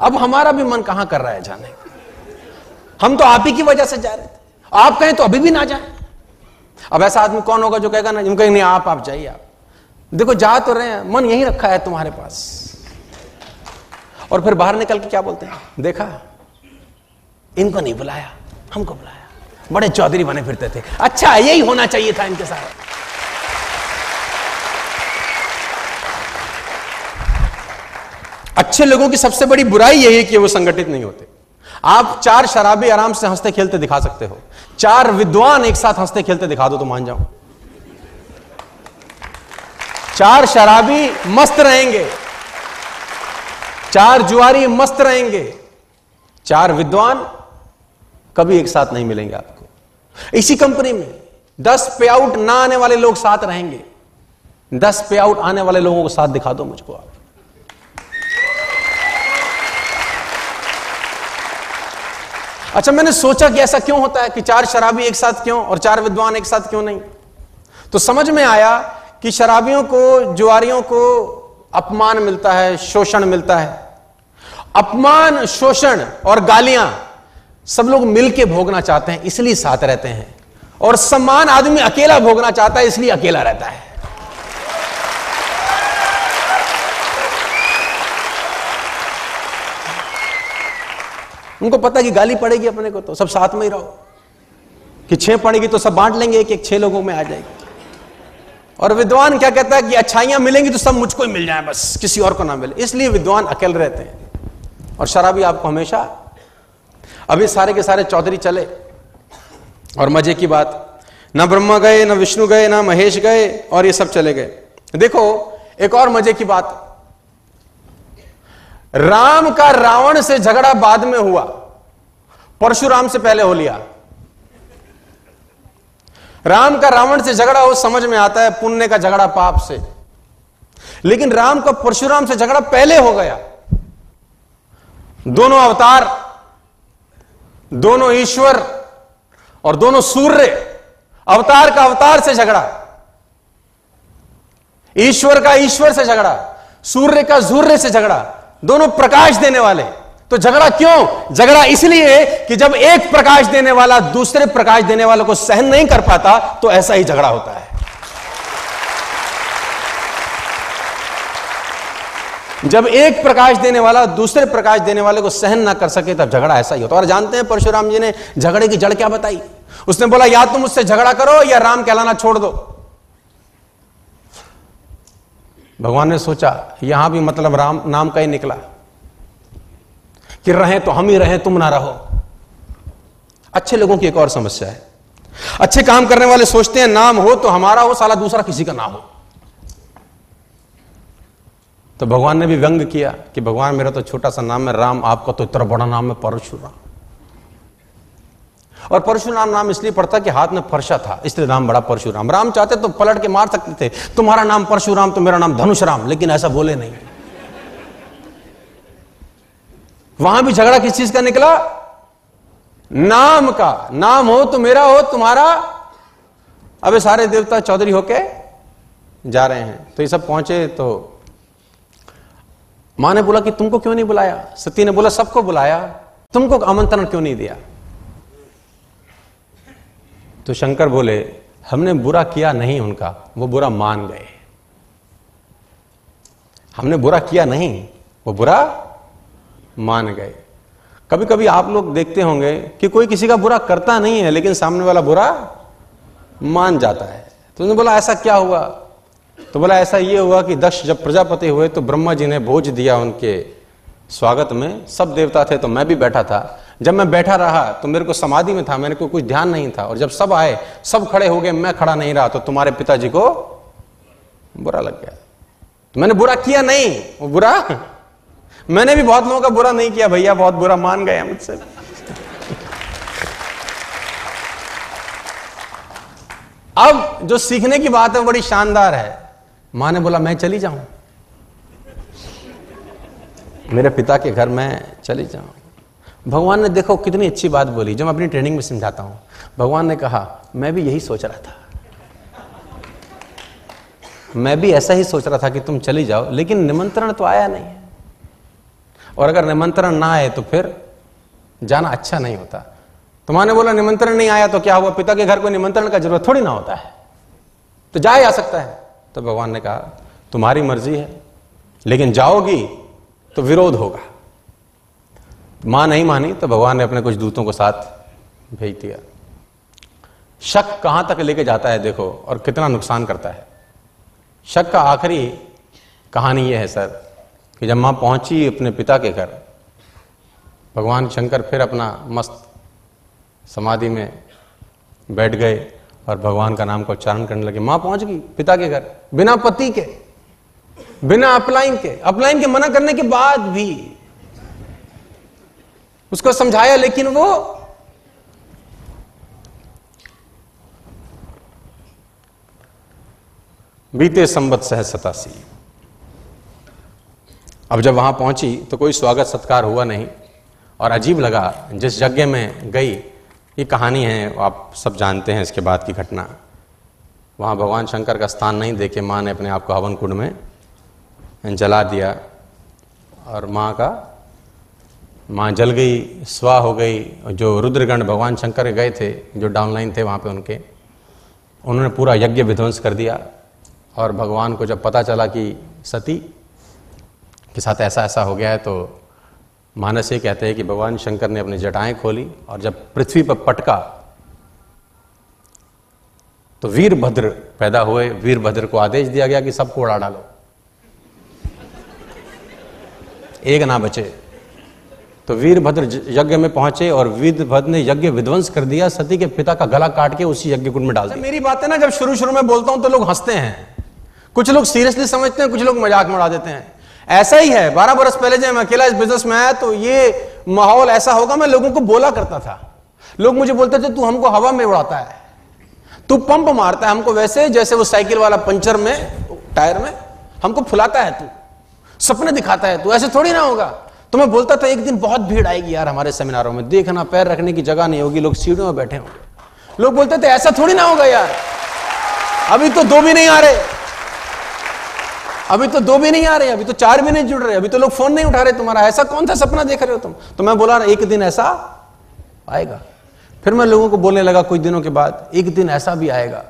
अब हमारा भी मन कहाँ कर रहा है जाने? हम तो आप ही की वजह से जा रहे थे। आप कहें तो अभी भी ना जाए। अब ऐसा आदमी कौन होगा जो कहेगा ना कहेंगे, नहीं, आप आप जाइए, आप। देखो, जा तो रहे हैं, मन यही रखा है तुम्हारे पास। और फिर बाहर निकल के क्या बोलते हैं? देखा? इनको नहीं बुलाया, हमको बुलाया। बड़े चौधरी बने फिरते थे। अच्छा यही होना चाहिए था इनके साथ। अच्छे लोगों की सबसे बड़ी बुराई यही है कि वो संगठित नहीं होते। आप चार शराबी आराम से हँसते खेलते दिखा सकते हो। चार विद्वान एक साथ हँसते खेलते दिखा दो तो मान जाओ। चार शराबी मस्त रहेंगे। चार जुआरी मस्त रहेंगे। चार विद्वान कभी एक साथ नहीं मिलेंगे आपको। इसी कंपनी में दस पे आउट ना आने वाले लोग साथ रहेंगे। दस पे आउट आने वाले लोगों को साथ दिखा दो मुझको आप। अच्छा मैंने सोचा कि ऐसा क्यों होता है कि चार शराबी एक साथ क्यों और चार विद्वान एक साथ क्यों नहीं? तो समझ में आया कि शराबियों को, जुआरियों को अपमान मिलता है, शोषण मिलता है। अपमान, शोषण और गालियाँ सब लोग मिलके भोगना चाहते हैं, इसलिए साथ रहते हैं। और सम्मान आदमी अकेला भोगना चाहता है, इसलिए अकेला रहता है। उनको पता कि गाली पड़ेगी अपने को तो सब साथ में ही रहो। कि छह पड़ेगी तो सब बांट लेंगे एक एक छह लोगों में आ जाएगी। और विद्वान क्या कहता है कि अच्छाइयाँ मिलेंगी तो सब मुझको ही मिल जाए, बस किसी और को ना मिले। इसलिए विद्वान अकेले रहते हैं। और शराबी आपको हमेशा अभी सारे के सारे चौधरी चले। और मज़े की बात, ना ब्रह्मा गए, ना विष्णु गए, ना महेश गए, और ये सब चले गए। देखो, एक और मज़े की बात। राम का रावण से झगड़ा बाद में हुआ। परशुराम से पहले हो लिया। राम का रावण से झगड़ा हो, समझ में आता है, पुण्य का झगड़ा पाप से। लेकिन राम का परशुराम से झगड़ा पहले हो गया। दोनों अवतार दोनों ईश्वर और दोनों सूर्य अवतार का अवतार से झगड़ा। ईश्वर का ईश्वर से झगड़ा, सूर्य का सूर्य से झगड़ा, दोनों प्रकाश देने वाले। तो झगड़ा क्यों? झगड़ा इसलिए कि जब एक प्रकाश देने वाला दूसरे प्रकाश देने वाले को सहन नहीं कर पाता तो ऐसा ही झगड़ा होता है। जब एक प्रकाश देने वाला दूसरे प्रकाश देने वाले को सहन ना कर सके तब झगड़ा ऐसा ही होता और जानते हैं परशुराम जी ने झगड़े की जड़ क्या बताई? उसने बोला, या तुम मुझसे झगड़ा करो या राम कहलाना छोड़ दो। भगवान ने सोचा, यहाँ भी मतलब राम, नाम का ही निकला। कि रहे तो हम ही रहे, तुम ना रहो। अच्छे लोगों की एक और समस्या है। अच्छे काम करने वाले सोचते हैं, नाम हो तो हमारा हो, साला दूसरा किसी का ना हो। तो भगवान ने भी व्यंग किया कि भगवान मेरा तो छोटा सा नाम है राम, आपका तो इतना बड़ा नाम है परशुराम। और परशुराम नाम इसलिए पड़ता कि हाथ में फरसा था, इसलिए नाम बड़ा परशुराम। राम चाहते तो पलट के मार सकते थे, तुम्हारा नाम परशुराम तो मेरा नाम धनुषराम, लेकिन ऐसा बोले नहीं। वहाँ भी झगड़ा किस चीज़ का निकला? नाम का। नाम हो तो मेरा हो, तुम्हारा। अबे सारे देवता चौधरी होके जा रहे हैं। तो ये सब पहुँचे तो माँ ने बोला कि तुमको क्यों नहीं बुलाया? सती ने बोला, सबको बुलाया। तुमको आमंत्रण क्यों नहीं दिया? तो शंकर बोले, हमने बुरा किया नहीं उनका, वो बुरा मान गए। हमने बुरा किया नहीं, वो बुरा मान गए। कभी कभी आप लोग देखते होंगे कि कोई किसी का बुरा करता नहीं है, लेकिन सामने वाला बुरा मान जाता है। तो उन्होंने बोला, ऐसा क्या हुआ? तो बोला, ऐसा ये हुआ कि दक्ष जब प्रजापति हुए तो ब्रह्मा जी ने भोज दिया उनके स्वागत में। सब देवता थे तो मैं भी बैठा था। जब मैं बैठा रहा तो मेरे को समाधि में था, मेरे को कुछ ध्यान नहीं था। और जब सब आए, सब खड़े हो गए, मैं खड़ा नहीं रहा तो तुम्हारे पिताजी को बुरा लग गया। तो मैंने बुरा किया नहीं। वो बुरा? मैंने भी बहुत लोगों का बुरा नहीं किया, भैया, बहुत बुरा मान गए मुझसे। अब जो सीखने की बात है बड़ी शानदार है। माँ ने बोला, मैं चली जाऊँ। मेरे पिता के घर में चली जाऊँ। भगवान ने देखो, कितनी अच्छी बात बोली। जब मैं अपनी ट्रेनिंग में समझाता हूँ, भगवान ने कहा, मैं भी यही सोच रहा था। मैं भी ऐसा ही सोच रहा था कि तुम चली जाओ, लेकिन निमंत्रण तो आया नहीं और अगर निमंत्रण ना आए तो फिर जाना अच्छा नहीं होता। तुम्हारे बोला, निमंत्रण नहीं आया तो क्या हुआ? पिता के घर को निमंत्रण का ज़रूरत थोड़ी ना होता है। तो जाया जा सकता है। तो भगवान ने कहा, तुम्हारी मर्ज़ी है, लेकिन जाओगी तो विरोध होगा। माँ नहीं मानी तो भगवान ने अपने कुछ दूतों को साथ भेज दिया। शक कहाँ तक लेके जाता है देखो, और कितना नुकसान करता है। शक का आखिरी कहानी यह है सर, कि जब माँ पहुँची अपने पिता के घर, भगवान शंकर फिर अपना मस्त समाधि में बैठ गए। और भगवान का नाम का उच्चारण करने लगे। माँ पहुँच गई पिता के घर, बिना पति के, बिना अपलाइन के अपलाइन के मना करने के बाद भी। उसको समझाया, लेकिन वो बीते संबत सह सतासी। अब जब वहाँ पहुँची तो कोई स्वागत सत्कार हुआ नहीं, और अजीब लगा, जिस यज्ञ में गई ये कहानी है, आप सब जानते हैं इसके बाद की घटना। वहाँ भगवान शंकर का स्थान नहीं देखे, माँ ने अपने आप को हवन कुंड में जला दिया और माँ का, माँ जल गई, स्वा हो गई। जो रुद्रगण भगवान शंकर गए थे, जो डाउनलाइन थे वहाँ पे उनके, उन्होंने पूरा यज्ञ विध्वंस कर दिया और भगवान को जब पता चला कि सती के साथ ऐसा ऐसा हो गया है तो मानस ये कहते हैं कि भगवान शंकर ने अपनी जटाएँ खोली और जब पृथ्वी पर पटका तो वीरभद्र पैदा हुए। वीरभद्र को आदेश दिया गया कि सबको उड़ा डालो। एक ना बचे। तो वीरभद्र यज्ञ में पहुँचे और वीरभद्र ने यज्ञ विध्वंस कर दिया। सती के पिता का गला काट के उसी यज्ञ कुंड में डाल दिया। मेरी बात है ना, जब शुरू शुरू में बोलता हूँ तो लोग हँसते हैं। कुछ लोग सीरियसली समझते हैं, कुछ लोग मज़ाक में उड़ा देते हैं। ऐसा ही है। बारह बरस पहले जब मैं अकेला इस बिज़नेस में आया तो ये माहौल ऐसा होगा, मैं लोगों को बोला करता था। लोग मुझे बोलते थे, तू हमको हवा में उड़ाता है। तू पंप मारता है हमको वैसे, जैसे वो साइकिल वाला पंचर में, टायर में, हमको फुलाता है तू। सपने दिखाता है तू। ऐसे थोड़ी ना होगा। तो मैं बोलता था, एक दिन बहुत भीड़ आएगी यार हमारे सेमिनारों में। देखना, पैर रखने की जगह नहीं होगी, लोग सीढ़ियों में बैठे होंगे। लोग बोलते थे, ऐसा थोड़ी ना होगा यार। अभी तो दो भी नहीं आ रहे। अभी तो दो भी नहीं आ रहे, अभी तो चार भी नहीं जुड़ रहे, अभी तो लोग फ़ोन नहीं उठा रहे तुम्हारा। ऐसा कौन सा सपना देख रहे हो तुम? तो मैं बोला, एक दिन ऐसा आएगा। फिर मैं लोगों को बोलने लगा कुछ दिनों के बाद, एक दिन ऐसा भी आएगा।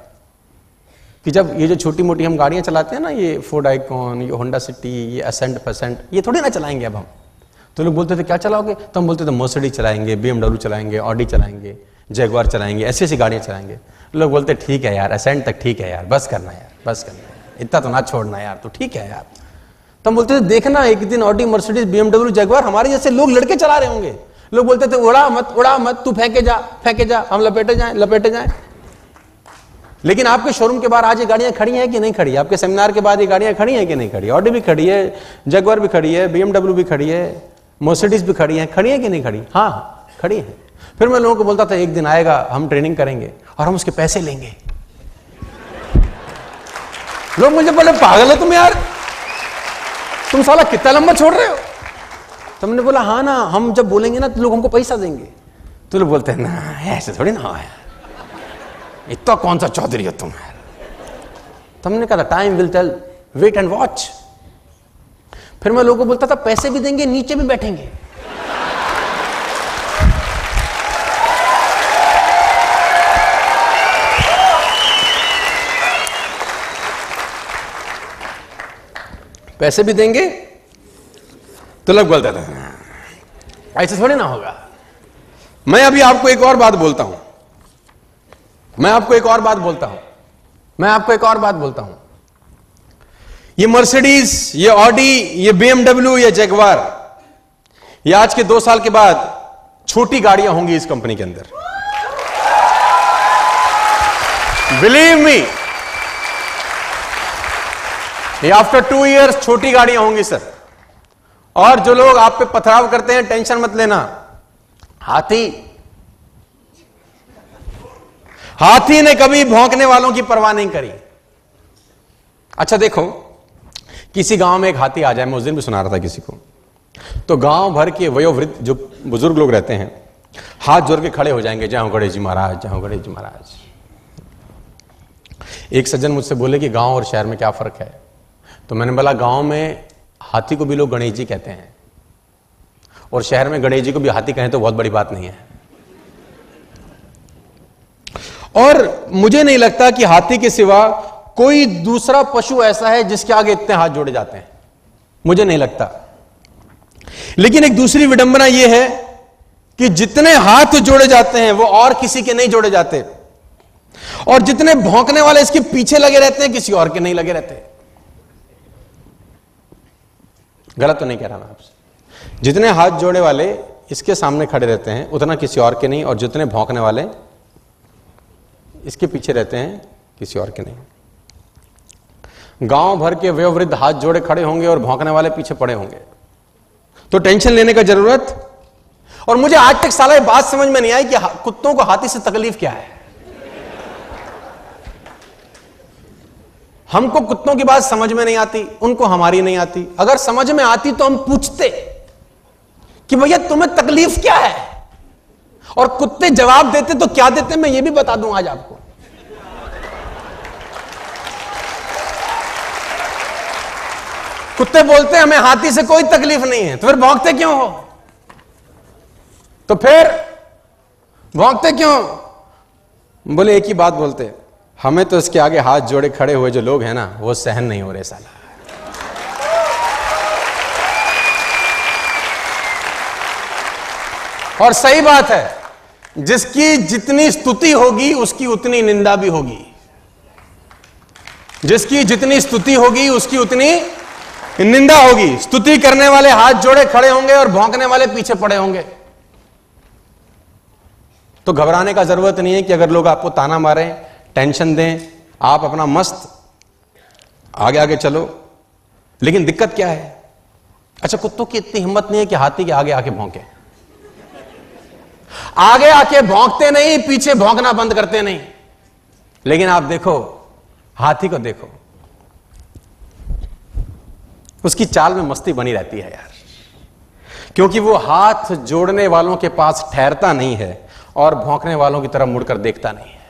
कि जब ये जो छोटी मोटी हम गाड़ियाँ चलाते हैं ना, ये फोर्ड आइकॉन ये होंडा सिटी ये असेंट फसेंट ये थोड़ी ना चलाएँगे अब हम। तो लोग बोलते थे, क्या चलाओगे? तो हम बोलते थे मोसडी चलाएँगे बीएमडब्ल्यू चलाएँगे ऑडी चलाएँगे जैगवार चलाएँगे ऐसी ऐसी गाड़ियाँ चलाएँगे। लोग बोलते, ठीक है यार असेंट तक ठीक है यार, बस करना यार, बस करना इतना तो ना छोड़ना यार तो ठीक है यार। तो हम बोलते थे देखना एक दिन ऑडी मर्सिडीज बीएमडब्ल्यू जगवार हमारे जैसे लोग लड़के चला रहे होंगे। लोग बोलते थे उड़ा मत उड़ा मत तू फेंके जा फेंके जा हम लपेटे जाए लपेटे जाए। लेकिन आपके शोरूम के बाहर आज ये गाड़ियाँ खड़ी हैं कि नहीं खड़ी? आपके सेमिनार के बाद ये गाड़ियाँ खड़ी हैं कि नहीं खड़ी? ऑडी भी खड़ी है जगवार भी खड़ी है बीएमडब्ल्यू भी खड़ी है मोसिडीज भी खड़ी है। खड़ी है कि नहीं खड़ी? हाँ। खड़ी है। फिर मैं लोगों को बोलता था एक दिन आएगा हम ट्रेनिंग करेंगे और हम उसके पैसे लेंगे। लोग मुझे बोले, पागल है तुम यार? तुम साला कितना लंबा छोड़ रहे हो? तुमने तो बोला हाँ ना, हम जब बोलेंगे ना तो लोग हमको पैसा देंगे। तो लोग बोलते हैं, ना, ऐसे थोड़ी ना हो यार इतना कौन सा चौधरी हो तुम? यार तुमने कहा था time will tell wait and watch फिर मैं लोगों को बोलता था, पैसे भी देंगे, नीचे भी बैठेंगे। पैसे भी देंगे? तो लोग बोलते थे ऐसे थोड़ी ना होगा। मैं अभी आपको एक और बात बोलता हूँ। मैं आपको एक और बात बोलता हूँ। मैं आपको एक और बात बोलता हूँ। ये मर्सिडीज ये ऑडी ये बीएमडब्ल्यू ये जगवार ये आज के दो साल के बाद छोटी गाड़ियाँ होंगी इस कंपनी के अंदर। Believe me after two years छोटी गाड़ियाँ होंगी सर और जो लोग आप पे पथराव करते हैं, टेंशन मत लेना। हाथी। हाथी ने कभी भौंकने वालों की परवाह नहीं करी। अच्छा देखो, किसी गाँव में एक हाथी आ जाए, मैं उस दिन भी सुना रहा था किसी को। तो गाँव भर के वयोवृद्ध जो बुज़ुर्ग लोग रहते हैं, हाथ जोड़ के खड़े हो जाएँगे, जाओ गणेश जी महाराज, जाओ गणेश जी महाराज। एक सज्जन मुझसे बोले कि, गाँव और शहर में क्या फ़र्क है? तो मैंने बोला, गाँव में हाथी को भी लोग गणेश जी कहते हैं और शहर में गणेश जी को भी हाथी कहें तो बहुत बड़ी बात नहीं है। और मुझे नहीं लगता कि हाथी के सिवा कोई दूसरा पशु ऐसा है जिसके आगे इतने हाथ जोड़े जाते हैं। मुझे नहीं लगता। लेकिन एक दूसरी विडंबना यह है कि जितने हाथ जोड़े जाते हैं, वो और किसी के नहीं जोड़े जाते। और जितने भौंकने वाले इसके पीछे लगे रहते हैं, किसी और के नहीं लगे रहते। गलत तो नहीं कह रहा मैं आपसे। जितने हाथ जोड़े वाले इसके सामने खड़े रहते हैं, उतना किसी और के नहीं, और जितने भौंकने वाले इसके पीछे रहते हैं, किसी और के नहीं। गाँव भर के वयोवृद्ध हाथ जोड़े खड़े होंगे और भौंकने वाले पीछे पड़े होंगे। तो टेंशन लेने का ज़रूरत? और मुझे आज तक साला बात समझ में नहीं आई कि कुत्तों को हाथी से तकलीफ़ क्या है? हमको कुत्तों की बात समझ में नहीं आती, उनको हमारी नहीं आती। अगर समझ में आती तो हम पूछते कि भैया, तुम्हें तकलीफ़ क्या है? और कुत्ते जवाब देते तो क्या देते मैं ये भी बता दूँ आज आपको। कुत्ते बोलते हमें हाथी से कोई तकलीफ़ नहीं है। तो फिर भौंकते क्यों हो? तो फिर भौंकते क्यों? बोले, एक ही बात बोलते हमें तो इसके आगे हाथ जोड़े खड़े हुए जो लोग हैं ना, वो सहन नहीं हो रहे साला। और सही बात है, जिसकी जितनी स्तुति होगी, उसकी उतनी निंदा भी होगी। जिसकी जितनी स्तुति होगी, उसकी उतनी निंदा होगी। स्तुति करने वाले हाथ जोड़े खड़े होंगे और भौंकने वाले पीछे पड़े होंगे। तो घबराने का ज़रूरत नहीं है कि अगर लोग आपको ताना मारें टेंशन दें, आप अपना मस्त आगे आगे चलो। लेकिन दिक्कत क्या है? अच्छा कुत्तों की इतनी हिम्मत नहीं है कि हाथी के आगे आके भौंके। आगे आके भौंकते नहीं, पीछे भौंकना बंद करते नहीं। लेकिन आप देखो, हाथी को देखो। उसकी चाल में मस्ती बनी रहती है यार। क्योंकि वो हाथ जोड़ने वालों के पास ठहरता नहीं है और भौंकने वालों की तरफ़ मुड़कर देखता नहीं है।